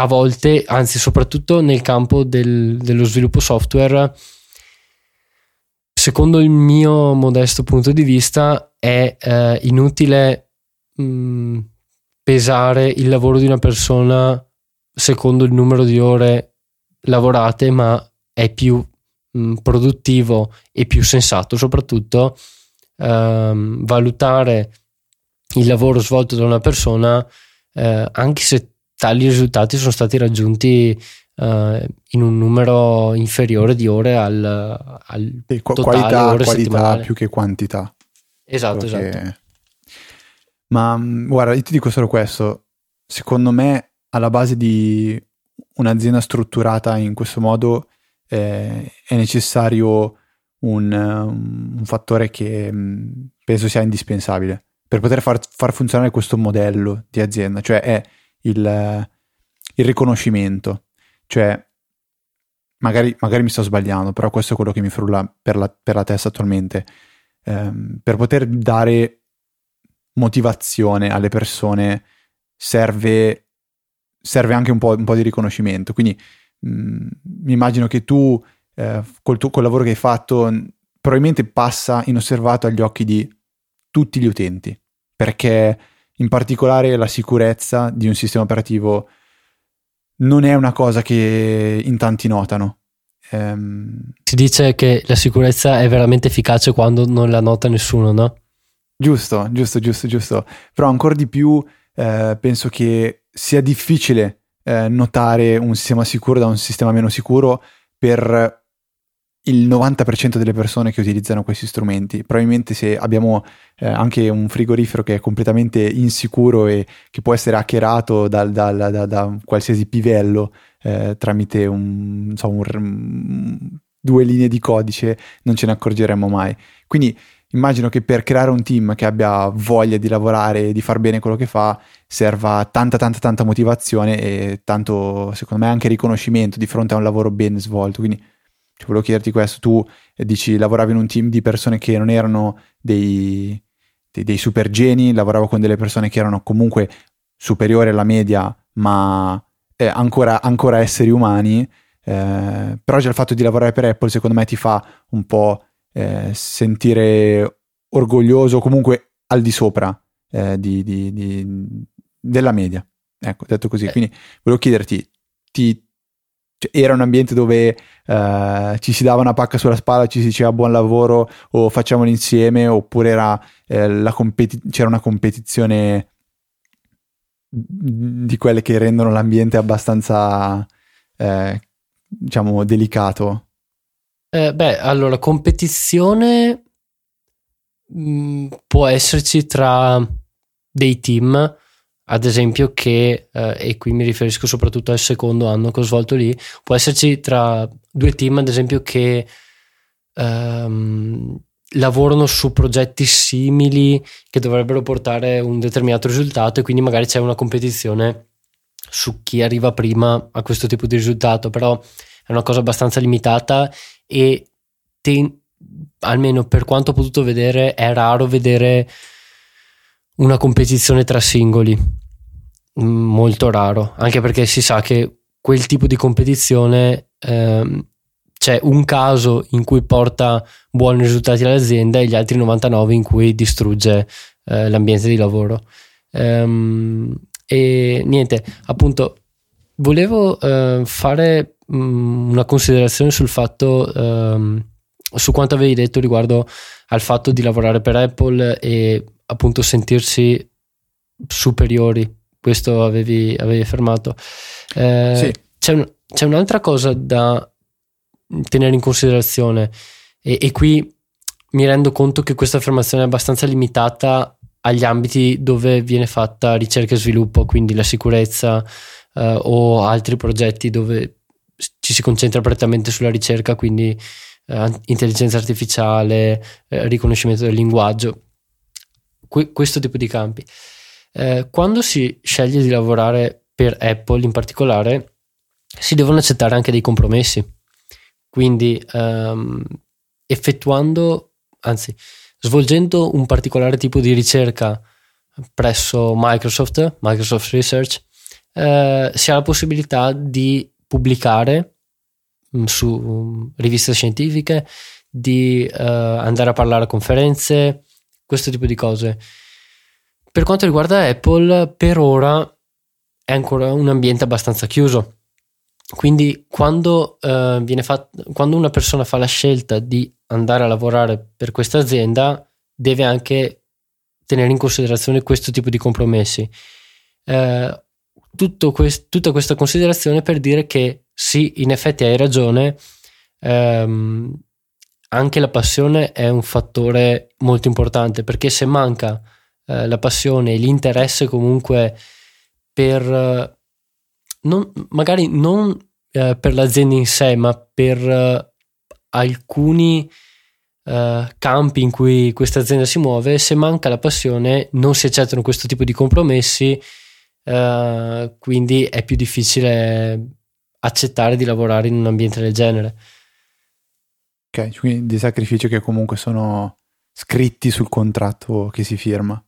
a volte, anzi soprattutto nel campo del, dello sviluppo software, secondo il mio modesto punto di vista, è eh, inutile mh, mm, pesare il lavoro di una persona secondo il numero di ore lavorate, ma è più mh, mm, produttivo e più sensato. Soprattutto ehm, valutare il lavoro svolto da una persona eh, anche se tali risultati sono stati raggiunti in un numero inferiore di ore al, al sì, qu- qualità, ore qualità più che quantità. Esatto, esatto. Che... Ma mm, guarda, io ti dico solo questo, secondo me alla base di un'azienda strutturata in questo modo eh, è necessario un, un, fattore che mm, penso sia indispensabile per poter far, far funzionare questo modello di azienda, cioè è il, il riconoscimento. Cioè, magari, magari, mi sto sbagliando, però questo è quello che mi frulla per la, per la testa attualmente. Um, per poter dare motivazione alle persone serve, serve anche un po', un po', di riconoscimento. Quindi mm, mi immagino che tu, eh, col, tuo, col lavoro che hai fatto, probabilmente passa inosservato agli occhi di tutti gli utenti, perché in particolare la sicurezza di un sistema operativo non è una cosa che in tanti notano. Ehm... Si dice che la sicurezza è veramente efficace quando non la nota nessuno, no? Giusto, giusto, giusto, giusto. Però ancora di più eh, penso che sia difficile eh, notare un sistema sicuro da un sistema meno sicuro per il 90% delle persone che utilizzano questi strumenti. Probabilmente se abbiamo eh, anche un frigorifero che è completamente insicuro e che può essere hackerato da, da, da, da qualsiasi pivello eh, tramite un, so, un, due linee di codice, non ce ne accorgeremmo mai. Quindi immagino che per creare un team che abbia voglia di lavorare e di far bene quello che fa, serva tanta tanta tanta motivazione e tanto, secondo me, anche riconoscimento di fronte a un lavoro ben svolto. Quindi cioè, volevo chiederti questo, tu eh, dici lavoravi in un team di persone che non erano dei, dei, dei super geni, lavoravo con delle persone che erano comunque superiori alla media, ma eh, ancora, ancora, esseri umani, eh, però già il fatto di lavorare per Apple secondo me ti fa un po' eh, sentire orgoglioso, comunque al di sopra eh, di, di, di, della media. Ecco, detto così. Eh. Quindi volevo chiederti, ti, cioè, era un ambiente dove uh, ci si dava una pacca sulla spalla, ci si diceva buon lavoro o facciamolo insieme, oppure era, eh, competi- c'era una competizione di quelle che rendono l'ambiente abbastanza, eh, diciamo, delicato. Eh, beh, allora, competizione mh, può esserci tra dei team ad esempio che, eh, e qui mi riferisco soprattutto al secondo anno che ho svolto lì, può esserci tra due team ad esempio che ehm, lavorano su progetti simili che dovrebbero portare un determinato risultato e quindi magari c'è una competizione su chi arriva prima a questo tipo di risultato, però è una cosa abbastanza limitata e te, almeno per quanto ho potuto vedere è raro vedere una competizione tra singoli, mm, molto raro, anche perché si sa che quel tipo di competizione ehm, c'è un caso in cui porta buoni risultati all'azienda e gli altri 99 in cui distrugge eh, l'ambiente di lavoro. Ehm, e niente, appunto, volevo uh, fare um, una considerazione sul fatto, um, su quanto avevi detto riguardo al fatto di lavorare per Apple e appunto sentirsi superiori. Questo avevi, avevi affermato. Eh, sì. c'è, un, c'è, un'altra cosa da tenere in considerazione e, e qui mi rendo conto che questa affermazione è abbastanza limitata agli ambiti dove viene fatta ricerca e sviluppo, quindi la sicurezza eh, o altri progetti dove ci si concentra prettamente sulla ricerca, quindi eh, intelligenza artificiale, eh, riconoscimento del linguaggio, que- questo tipo di campi. Eh, quando si sceglie di lavorare per Apple in particolare, si devono accettare anche dei compromessi. Quindi ehm, effettuando, anzi, svolgendo un particolare tipo di ricerca presso Microsoft, Microsoft Research, eh, si ha la possibilità di pubblicare mm, su um, riviste scientifiche, di eh, andare a parlare a conferenze, questo tipo di cose. Per quanto riguarda Apple, per ora è ancora un ambiente abbastanza chiuso. Quindi quando, eh, fat- quando una persona fa la scelta di andare a lavorare per questa azienda, deve anche tenere in considerazione questo tipo di compromessi. Eh, quest- tutta questa considerazione per dire che sì, in effetti hai ragione, ehm, anche la passione è un fattore molto importante perché se manca eh, la passione e l'interesse comunque per non, magari non eh, per l'azienda in sé, ma per eh, alcuni eh, campi in cui questa azienda si muove, se manca la passione non si accettano questo tipo di compromessi, eh, quindi è più difficile accettare di lavorare in un ambiente del genere. Quindi dei sacrifici che comunque sono scritti sul contratto che si firma.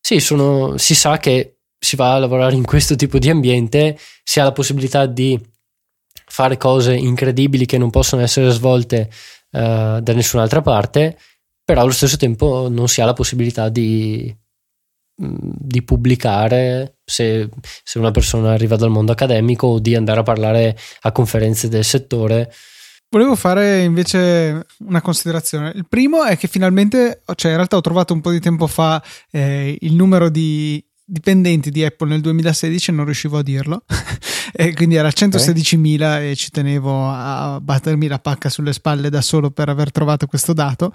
Sì, sono, si sa che si va a lavorare in questo tipo di ambiente, si ha la possibilità di fare cose incredibili che non possono essere svolte uh, da nessun'altra parte, però allo stesso tempo non si ha la possibilità di, mm, di pubblicare se, se, una persona arriva dal mondo accademico o di andare a parlare a conferenze del settore. Volevo fare invece una considerazione. Il primo è che finalmente, cioè in realtà ho trovato un po' di tempo fa eh, il numero di dipendenti di Apple nel 2016 e non riuscivo a dirlo. E quindi era 116.000 okay. e ci tenevo a battermi la pacca sulle spalle da solo per aver trovato questo dato.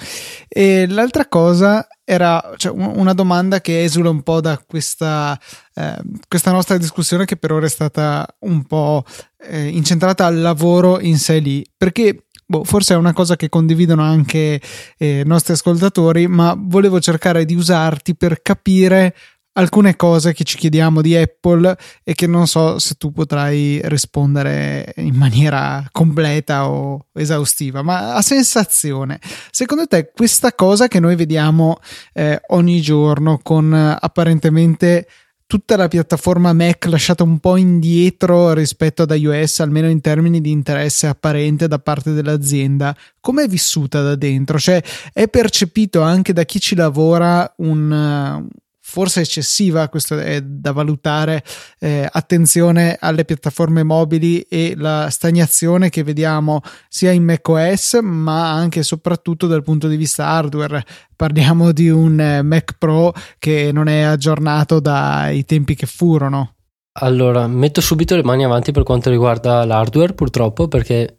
E l'altra cosa era cioè, una domanda che esula un po' da questa, eh, questa nostra discussione che per ora è stata un po' eh, incentrata al lavoro in sé lì. Perché Boh, forse è una cosa che condividono anche eh, i nostri ascoltatori, ma volevo cercare di usarti per capire alcune cose che ci chiediamo di Apple e che non so se tu potrai rispondere in maniera completa o esaustiva, ma a sensazione. Secondo te questa cosa che noi vediamo eh, ogni giorno con eh, apparentemente tutta la piattaforma Mac lasciata un po' indietro rispetto ad iOS, almeno in termini di interesse apparente da parte dell'azienda, come è vissuta da dentro? Cioè, è percepito anche da chi ci lavora un, forse eccessiva, questo è da valutare, eh, attenzione alle piattaforme mobili e la stagnazione che vediamo sia in macOS ma anche e soprattutto dal punto di vista hardware. Parliamo di un eh, Mac Pro che non è aggiornato dai tempi che furono. Allora, metto subito le mani avanti per quanto riguarda l'hardware, purtroppo, perché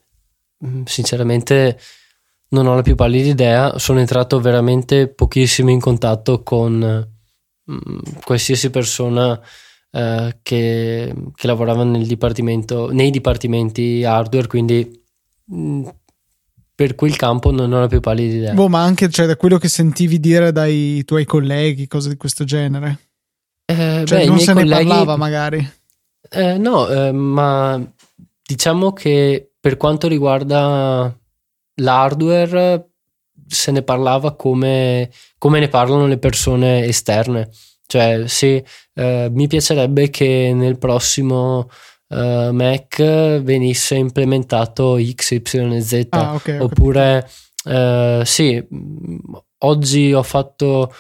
mm, sinceramente non ho la più pallida idea. Sono entrato veramente pochissimo in contatto con Mm, qualsiasi persona eh, che, che, lavorava nel dipartimento, nei dipartimenti hardware, quindi mh, mm, per quel campo non ho la più pallida idea. Boh, ma anche cioè, da quello che sentivi dire dai tuoi colleghi, cose di questo genere. Eh, cioè, beh, non se colleghi, ne parlava magari. Eh, no, eh, ma diciamo che per quanto riguarda l'hardware se ne parlava come, come ne parlano le persone esterne. Cioè, sì, eh, mi piacerebbe che nel prossimo uh, Mac venisse implementato XYZ. Ah, okay, oppure, uh, sì, oggi ho fatto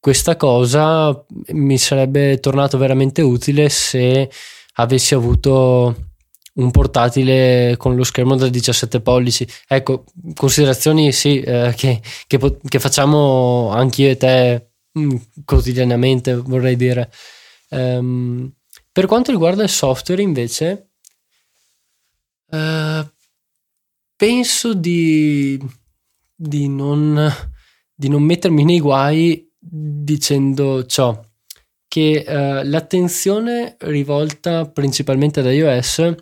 questa cosa, mi sarebbe tornato veramente utile se avessi avuto un portatile con lo schermo da 17 pollici. Ecco, considerazioni sì, eh, che, che, che, facciamo anch'io e te mh, mm, quotidianamente, vorrei dire. Um, per quanto riguarda il software, invece, uh, penso di, di, non, di non mettermi nei guai dicendo ciò che uh, l'attenzione rivolta principalmente ad iOS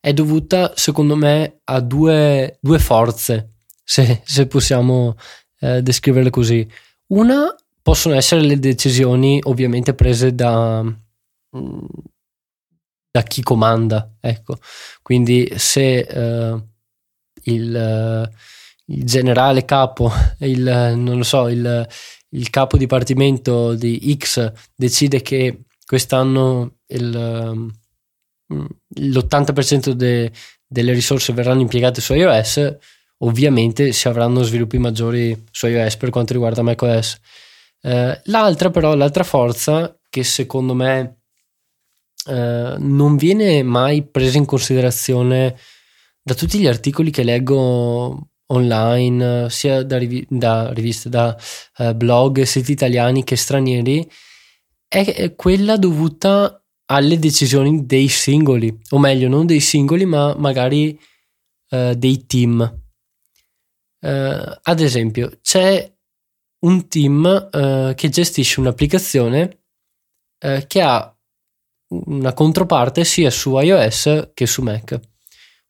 è dovuta secondo me a due, due forze, se, se possiamo uh, descriverle così. Una possono essere le decisioni ovviamente prese da, mm, da chi comanda, ecco. Quindi se uh, il, uh, il, generale capo, il, non lo so, il, il capo dipartimento di X decide che quest'anno il, l'80% de, delle risorse verranno impiegate su iOS, ovviamente si avranno sviluppi maggiori su iOS per quanto riguarda macOS. Eh, l'altra però, l'altra forza che secondo me eh, non viene mai presa in considerazione da tutti gli articoli che leggo online, sia da, riv- da riviste, da uh, blog, siti italiani che stranieri, è quella dovuta alle decisioni dei singoli, o meglio, non dei singoli, ma magari uh, dei team. Uh, ad esempio, c'è un team che gestisce un'applicazione che ha una controparte sia su iOS che su Mac.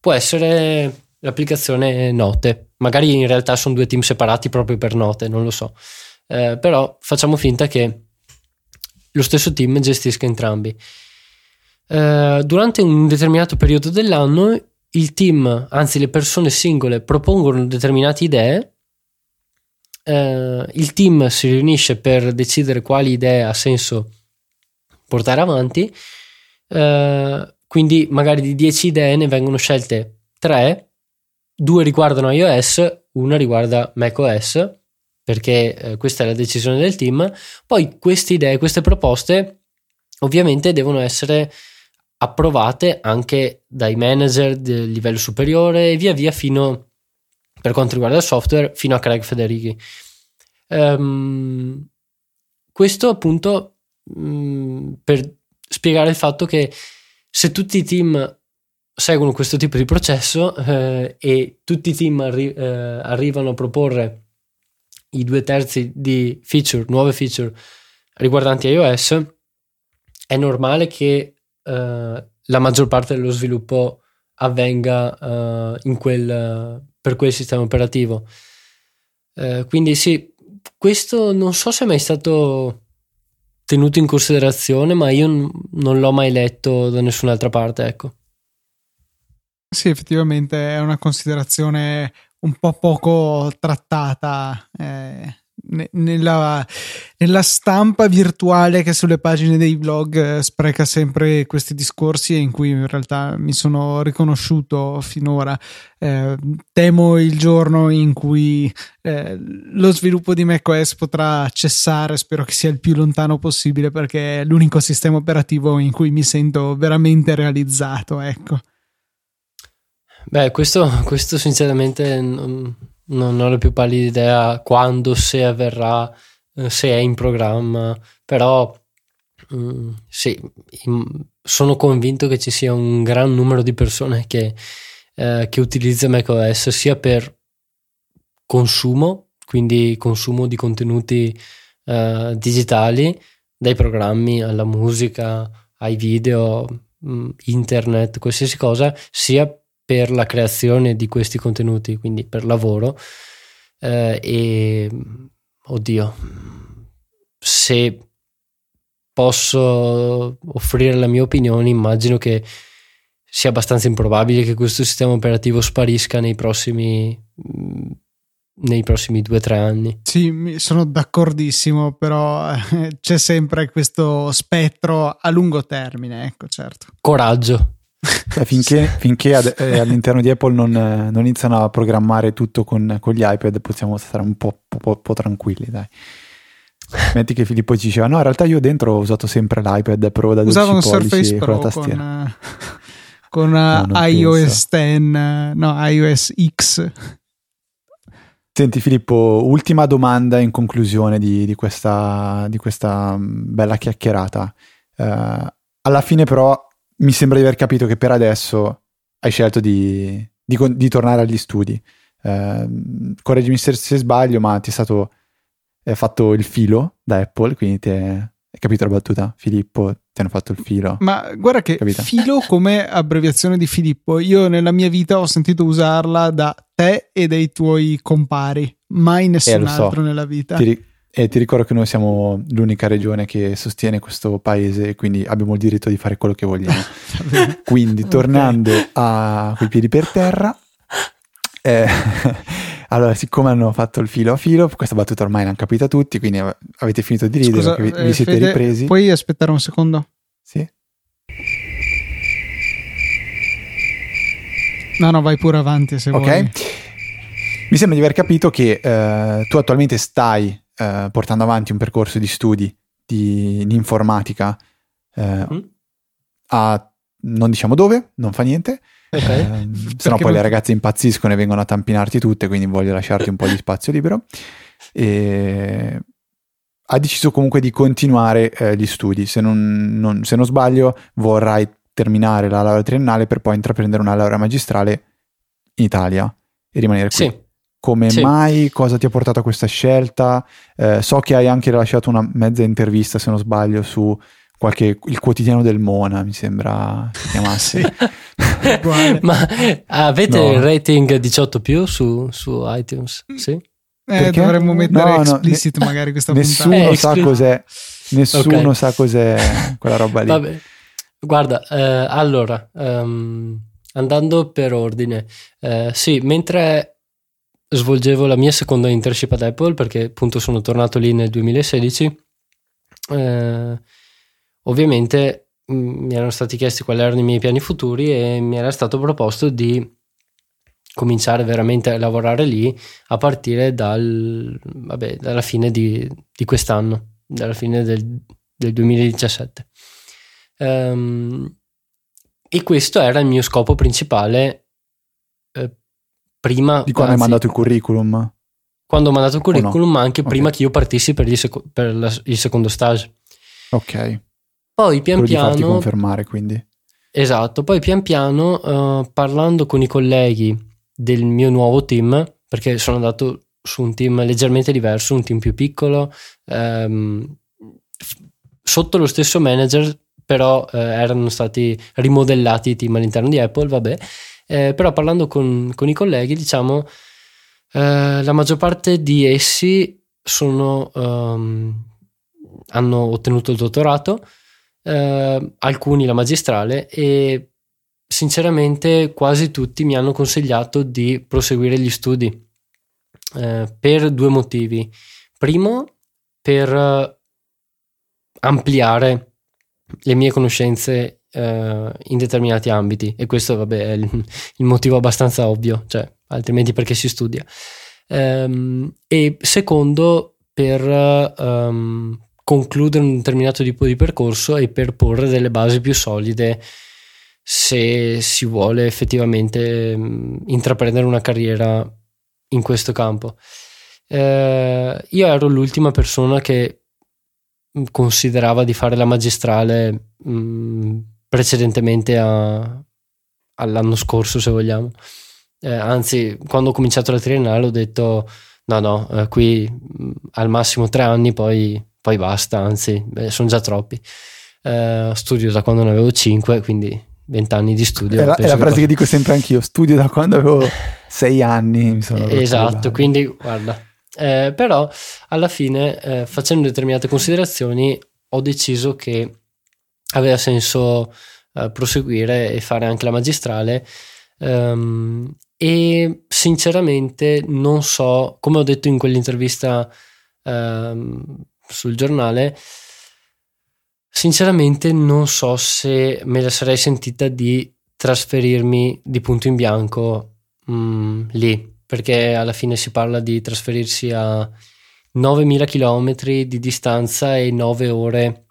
Può essere l'applicazione Note, magari in realtà sono due team separati proprio per Note, non lo so. Eh, però facciamo finta che lo stesso team gestisca entrambi. Eh, durante un determinato periodo dell'anno il team, anzi le persone singole, propongono determinate idee. Eh, il team si riunisce per decidere quali idee ha senso portare avanti. Uh, quindi magari di 10 idee ne vengono scelte 3, due riguardano iOS, una riguarda macOS, perché eh, questa è la decisione del team. Poi queste idee, queste proposte ovviamente devono essere approvate anche dai manager del livello superiore e via via fino, per quanto riguarda il software, fino a Craig Federighi. Um, questo appunto Mm, per spiegare il fatto che se tutti i team seguono questo tipo di processo eh, e tutti i team arri- eh, arrivano a proporre i due terzi di feature, nuove feature riguardanti iOS, è normale che eh, la maggior parte dello sviluppo avvenga eh, quel, per quel sistema operativo. Eh, quindi sì, questo non so se è mai stato tenuto in considerazione, ma io n- non l'ho mai letto da nessun'altra parte, ecco. Sì, effettivamente è una considerazione un po' poco trattata eh, nella, nella, stampa virtuale che sulle pagine dei blog eh, spreca sempre questi discorsi e in cui in realtà mi sono riconosciuto finora. Eh, temo il giorno in cui eh, lo sviluppo di macOS potrà cessare, spero che sia il più lontano possibile perché è l'unico sistema operativo in cui mi sento veramente realizzato. Ecco. Beh, questo, questo sinceramente non, non ho la più pallida idea quando, se avverrà, eh, se è in programma, però mh, mm, sì, sono convinto che ci sia un gran numero di persone che, eh, che utilizza macOS sia per consumo, quindi consumo di contenuti eh, digitali, dai programmi alla musica, ai video, mh, mm, internet, qualsiasi cosa, sia per la creazione di questi contenuti, quindi per lavoro. Eh, e oddio, se posso offrire la mia opinione, immagino che sia abbastanza improbabile che questo sistema operativo sparisca nei prossimi nei prossimi due o tre anni. Sì, sono d'accordissimo, però eh, c'è sempre questo spettro a lungo termine, ecco, certo. Coraggio. Cioè, finché, finché ad, eh, all'interno di Apple non, non, iniziano a programmare tutto con, con, gli iPad, possiamo stare un po', po', po tranquilli, dai. Metti che Filippo ci diceva: No, in realtà io dentro ho usato sempre l'iPad Pro da 12 Usavo un Surface con Pro con, tastiera. eh, con No, eh, iOS penso. 10, eh, no, iOS X. Senti Filippo, ultima domanda in conclusione di, di questa, di questa mm, bella chiacchierata. Eh, alla fine però mi sembra di aver capito che per adesso hai scelto di, di di tornare agli studi. Eh, correggimi se, se sbaglio, ma ti è stato eh, fatto il filo da Apple, quindi ti è- hai capito la battuta? Filippo, ti hanno fatto il filo. Ma guarda che Capito? filo come abbreviazione di Filippo, io nella mia vita ho sentito usarla da te e dai tuoi compari, mai nessun Eh, so. altro nella vita. Ti, e ti ricordo che noi siamo l'unica regione che sostiene questo paese e quindi abbiamo il diritto di fare quello che vogliamo. Quindi, Ok. tornando a coi piedi per terra, eh, allora, siccome hanno fatto il filo a filo, questa battuta ormai l'hanno capita tutti, quindi av- avete finito di ridere, Scusa, perché vi, eh, vi siete Fede, ripresi. Puoi aspettare un secondo? Sì. No, no, vai pure avanti se Ok. vuoi. Mi sembra di aver capito che eh, tu attualmente stai eh, portando avanti un percorso di studi di, di informatica eh, Mm. a non diciamo dove, non fa niente. Ok. Ehm, se no poi non- le ragazze impazziscono e vengono a tampinarti tutte, quindi voglio lasciarti un po' di spazio libero. E ha deciso comunque di continuare eh, gli studi. Se non, non- se non sbaglio, vorrai terminare la laurea triennale per poi intraprendere una laurea magistrale in Italia e rimanere qui. Sì. Come Sì. mai? Cosa ti ha portato a questa scelta? Eh, so che hai anche rilasciato una mezza intervista, se non sbaglio, su qualche il quotidiano del Mona, mi sembra si chiamasse. Ma avete No. il rating 18 più su, su iTunes? Sì. Eh, dovremmo mettere No, no, explicit magari questa Nessuno Eh, sa expli- cos'è. Nessuno Ok. sa cos'è quella roba lì. Vabbè. Guarda, eh, allora, ehm, andando per ordine, eh, sì, mentre svolgevo la mia seconda internship ad Apple, perché appunto sono tornato lì nel 2016, eh, ovviamente mh, mi erano stati chiesti quali erano i miei piani futuri e mi era stato proposto di cominciare veramente a lavorare lì a partire dal, vabbè, dalla fine di, di quest'anno, dalla fine del, del 2017. Ehm, e questo era il mio scopo principale eh, prima Di quando hai mandato il curriculum? quando ho mandato il curriculum, no? ma anche Ok. prima che io partissi per, seco- per la- il secondo stage. Ok. Poi pian Quello di farti piano, confermare, quindi. esatto, poi pian piano eh, parlando con i colleghi del mio nuovo team, perché sono andato su un team leggermente diverso, un team più piccolo, ehm, sotto lo stesso manager, però eh, erano stati rimodellati i team all'interno di Apple, vabbè. Eh, però parlando con, con i colleghi, diciamo, eh, la maggior parte di essi sono, ehm, hanno ottenuto il dottorato, eh, alcuni la magistrale e sinceramente quasi tutti mi hanno consigliato di proseguire gli studi eh, per due motivi. Primo, per eh, ampliare le mie conoscenze eh, in determinati ambiti e questo vabbè è il, il motivo abbastanza ovvio, cioè altrimenti perché si studia. Ehm, e secondo, per ehm, concludere un determinato tipo di percorso e per porre delle basi più solide se si vuole effettivamente mh, intraprendere una carriera in questo campo. Eh, io ero l'ultima persona che mh, considerava di fare la magistrale mh, precedentemente a- all'anno scorso, se vogliamo. Eh, anzi, quando ho cominciato la triennale ho detto no, no, eh, qui mh, al massimo tre anni, poi, poi basta, anzi, beh, sono già troppi. Eh, studio da quando ne avevo cinque, quindi vent'anni di studio. È la, è la frase che dico sempre anch'io. Studio da quando avevo sei anni. Esatto, quindi guarda, eh, però alla fine eh, facendo determinate considerazioni ho deciso che aveva senso eh, proseguire e fare anche la magistrale. Ehm, e sinceramente non so, come ho detto in quell'intervista ehm, sul giornale, sinceramente non so se me la sarei sentita di trasferirmi di punto in bianco mm, lì, perché alla fine si parla di trasferirsi a 9000 km di distanza e 9 ore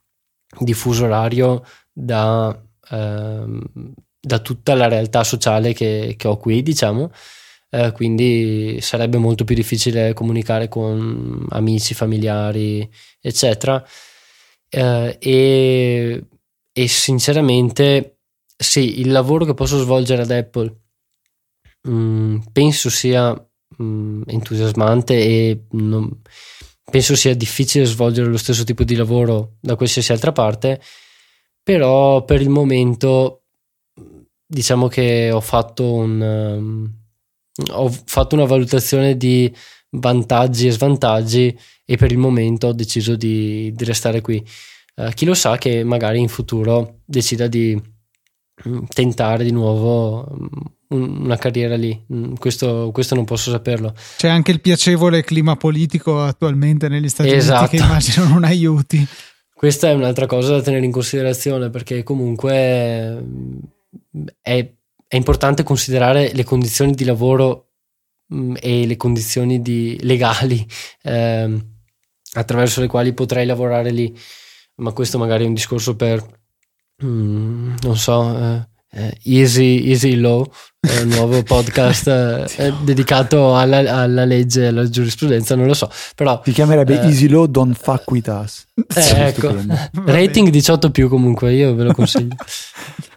di fuso orario da, ehm, da tutta la realtà sociale che, che ho qui, diciamo. Eh, quindi sarebbe molto più difficile comunicare con amici, familiari, eccetera. Eh, e, e, sinceramente, sì, il lavoro che posso svolgere ad Apple mh, mm, penso sia mh, mm, entusiasmante e non, penso sia difficile svolgere lo stesso tipo di lavoro da qualsiasi altra parte, però per il momento diciamo che ho fatto un um, ho fatto una valutazione di vantaggi e svantaggi e per il momento ho deciso di, di restare qui. Uh, chi lo sa che magari in futuro decida di tentare di nuovo um, una carriera lì, mm, questo, questo, non posso saperlo. C'è anche il piacevole clima politico attualmente negli Stati esatto. Uniti che immagino non aiuti. Questa è un'altra cosa da tenere in considerazione perché comunque mm, è, è importante considerare le condizioni di lavoro mm, e le condizioni di, legali eh, attraverso le quali potrei lavorare lì, ma questo magari è un discorso per, mh, non so, eh, eh, Easy, Easy Law, eh, un nuovo podcast eh, dedicato alla, alla, legge e alla giurisprudenza, non lo so, però... Si chiamerebbe eh, Easy Law Don't Fuck With Us. Eh, ecco, rating 18 più comunque, io ve lo consiglio.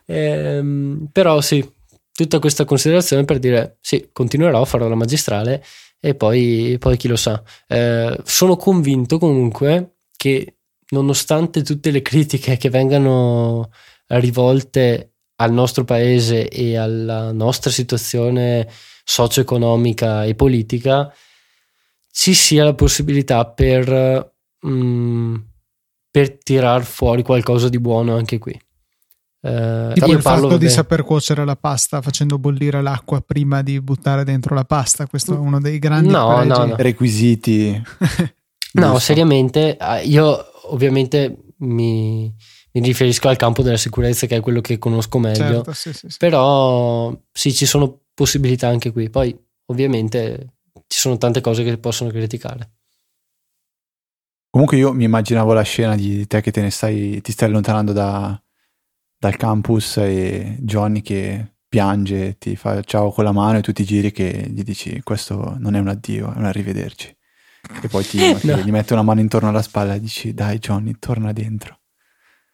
Ehm, però sì, tutta questa considerazione per dire sì, continuerò, farò la magistrale e poi, poi chi lo sa. Eh, sono convinto comunque che nonostante tutte le critiche che vengano rivolte al nostro paese e alla nostra situazione socio-economica e politica ci sia la possibilità per, mm, per tirar fuori qualcosa di buono anche qui. Eh, tipo il fatto vabbè. di saper cuocere la pasta facendo bollire l'acqua prima di buttare dentro la pasta, questo è uno dei grandi no, no, no. requisiti. no, seriamente, eh, io ovviamente mi, mi riferisco al campo della sicurezza che è quello che conosco meglio. Certo, sì, sì, sì. Però sì, ci sono possibilità anche qui. Poi ovviamente ci sono tante cose che possono criticare. Comunque io mi immaginavo la scena di te che te ne stai, ti stai allontanando da, dal campus e Johnny che piange, ti fa ciao con la mano e tu ti giri che gli dici questo non è un addio, è un arrivederci. E poi ti, no. gli mette una mano intorno alla spalla e dici dai Johnny, torna dentro.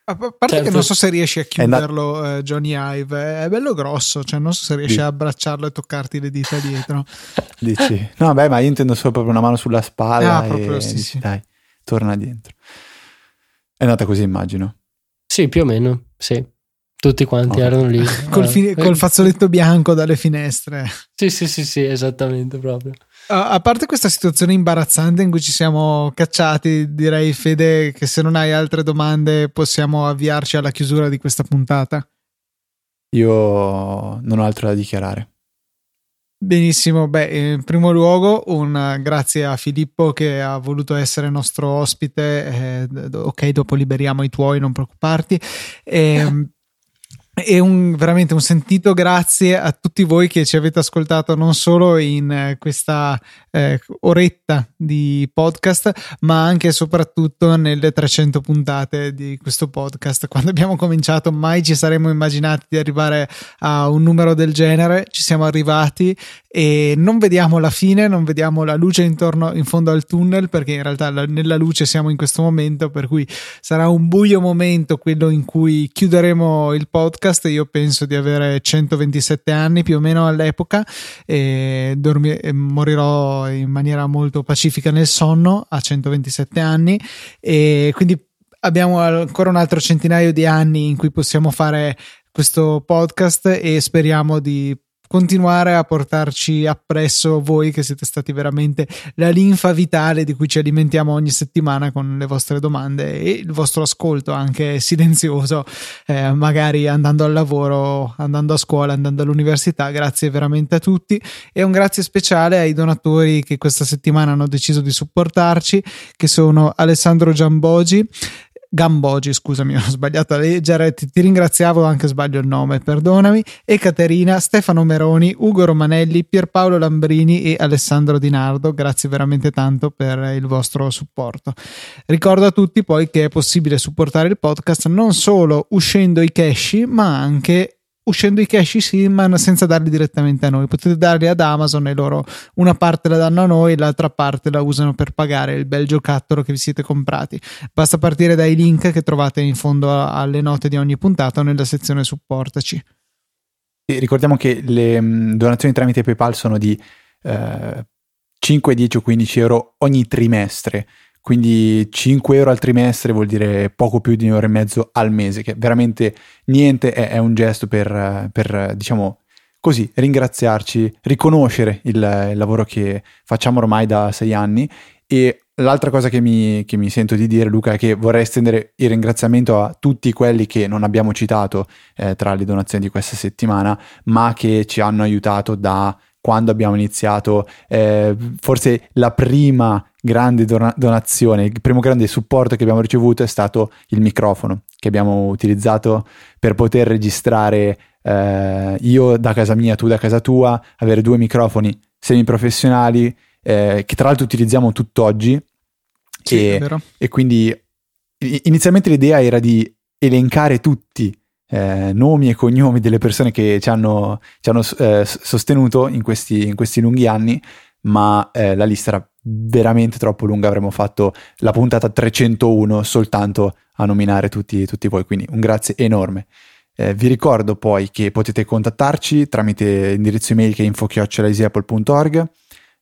A parte certo. che non so se riesci a chiuderlo, andato... eh, Johnny Ive, è bello grosso, cioè non so se riesci Dici. a abbracciarlo e toccarti le dita dietro. Dici, no, beh, ma io intendo solo proprio una mano sulla spalla ah, e proprio, sì, dici, sì. dai, torna dentro. È andata così, immagino. Sì, più o meno, sì. Tutti quanti okay. erano lì. col, eh. fi- col fazzoletto bianco dalle finestre. Sì, sì, sì, sì, esattamente proprio. A parte questa situazione imbarazzante in cui ci siamo cacciati, direi Fede che se non hai altre domande possiamo avviarci alla chiusura di questa puntata. Io non ho altro da dichiarare. Benissimo, beh, in primo luogo un grazie a Filippo che ha voluto essere nostro ospite. Eh, ok, dopo liberiamo i tuoi, non preoccuparti. Eh, e un, veramente un sentito grazie a tutti voi che ci avete ascoltato non solo in eh, questa eh, oretta di podcast, ma anche e soprattutto nelle 300 puntate di questo podcast. Quando abbiamo cominciato, mai ci saremmo immaginati di arrivare a un numero del genere. Ci siamo arrivati e non vediamo la fine, non vediamo la luce intorno in fondo al tunnel, perché in realtà la, nella luce siamo in questo momento, per cui sarà un buio momento quello in cui chiuderemo il podcast podcast. Io penso di avere 127 anni più o meno all'epoca e, dormi- e morirò in maniera molto pacifica nel sonno a 127 anni e quindi abbiamo ancora un altro centinaio di anni in cui possiamo fare questo podcast e speriamo di continuare a portarci appresso voi che siete stati veramente la linfa vitale di cui ci alimentiamo ogni settimana con le vostre domande e il vostro ascolto anche silenzioso, eh, magari andando al lavoro, andando a scuola, andando all'università. Grazie veramente a tutti e un grazie speciale ai donatori che questa settimana hanno deciso di supportarci, che sono Alessandro Giambogi, Gambogi, scusami, ho sbagliato a leggere, ti, ti, ringraziavo anche sbaglio il nome, perdonami, e Caterina, Stefano Meroni, Ugo Romanelli, Pierpaolo Lambrini e Alessandro Di Nardo, grazie veramente tanto per il vostro supporto. Ricordo a tutti poi che è possibile supportare il podcast non solo uscendo i cash, ma anche uscendo i cash Simman senza darli direttamente a noi. Potete darli ad Amazon e loro una parte la danno a noi, l'altra parte la usano per pagare il bel giocattolo che vi siete comprati. Basta partire dai link che trovate in fondo alle note di ogni puntata nella sezione supportaci. E ricordiamo che le mm, donazioni tramite PayPal sono di eh, 5, 10 o 15 euro ogni trimestre quindi 5 euro al trimestre vuol dire poco più di un euro e mezzo al mese, che veramente niente, è, è un gesto per, per, diciamo così, ringraziarci, riconoscere il, il, lavoro che facciamo ormai da sei anni. E l'altra cosa che mi, che mi, sento di dire Luca è che vorrei estendere il ringraziamento a tutti quelli che non abbiamo citato eh, tra le donazioni di questa settimana, ma che ci hanno aiutato da quando abbiamo iniziato, eh, forse la prima grande don- donazione, il primo grande supporto che abbiamo ricevuto è stato il microfono che abbiamo utilizzato per poter registrare eh, io da casa mia, tu da casa tua, avere due microfoni semiprofessionali eh, che tra l'altro utilizziamo tutt'oggi. Sì, e, e quindi inizialmente l'idea era di elencare tutti eh, nomi e cognomi delle persone che ci hanno, ci hanno eh, sostenuto in questi, in questi, lunghi anni, ma eh, la lista era veramente troppo lunga, avremmo fatto la puntata 301 soltanto a nominare tutti, tutti voi, quindi un grazie enorme. Eh, vi ricordo poi che potete contattarci tramite l'indirizzo email che è info-easyapple.org,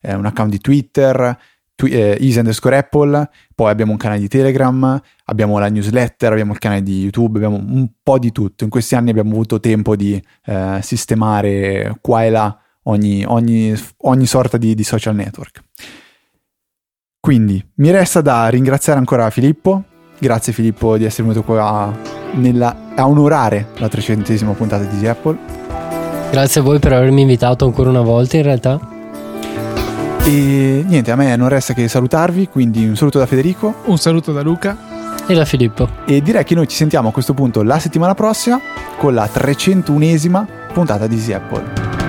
eh, un account di Twitter, tw- eh, easy underscore apple, poi abbiamo un canale di Telegram, abbiamo la newsletter, abbiamo il canale di YouTube, abbiamo un po' di tutto. In questi anni abbiamo avuto tempo di eh, sistemare qua e là ogni, ogni, ogni sorta di, di social network. Quindi mi resta da ringraziare ancora Filippo. Grazie Filippo di essere venuto qua nella, a onorare la trecentesima puntata di Easy Apple. Grazie a voi per avermi invitato ancora una volta in realtà. E niente, a me non resta che salutarvi, quindi un saluto da Federico. Un saluto da Luca. E da Filippo. E direi che noi ci sentiamo a questo punto la settimana prossima con la 301esima puntata di Easy Apple.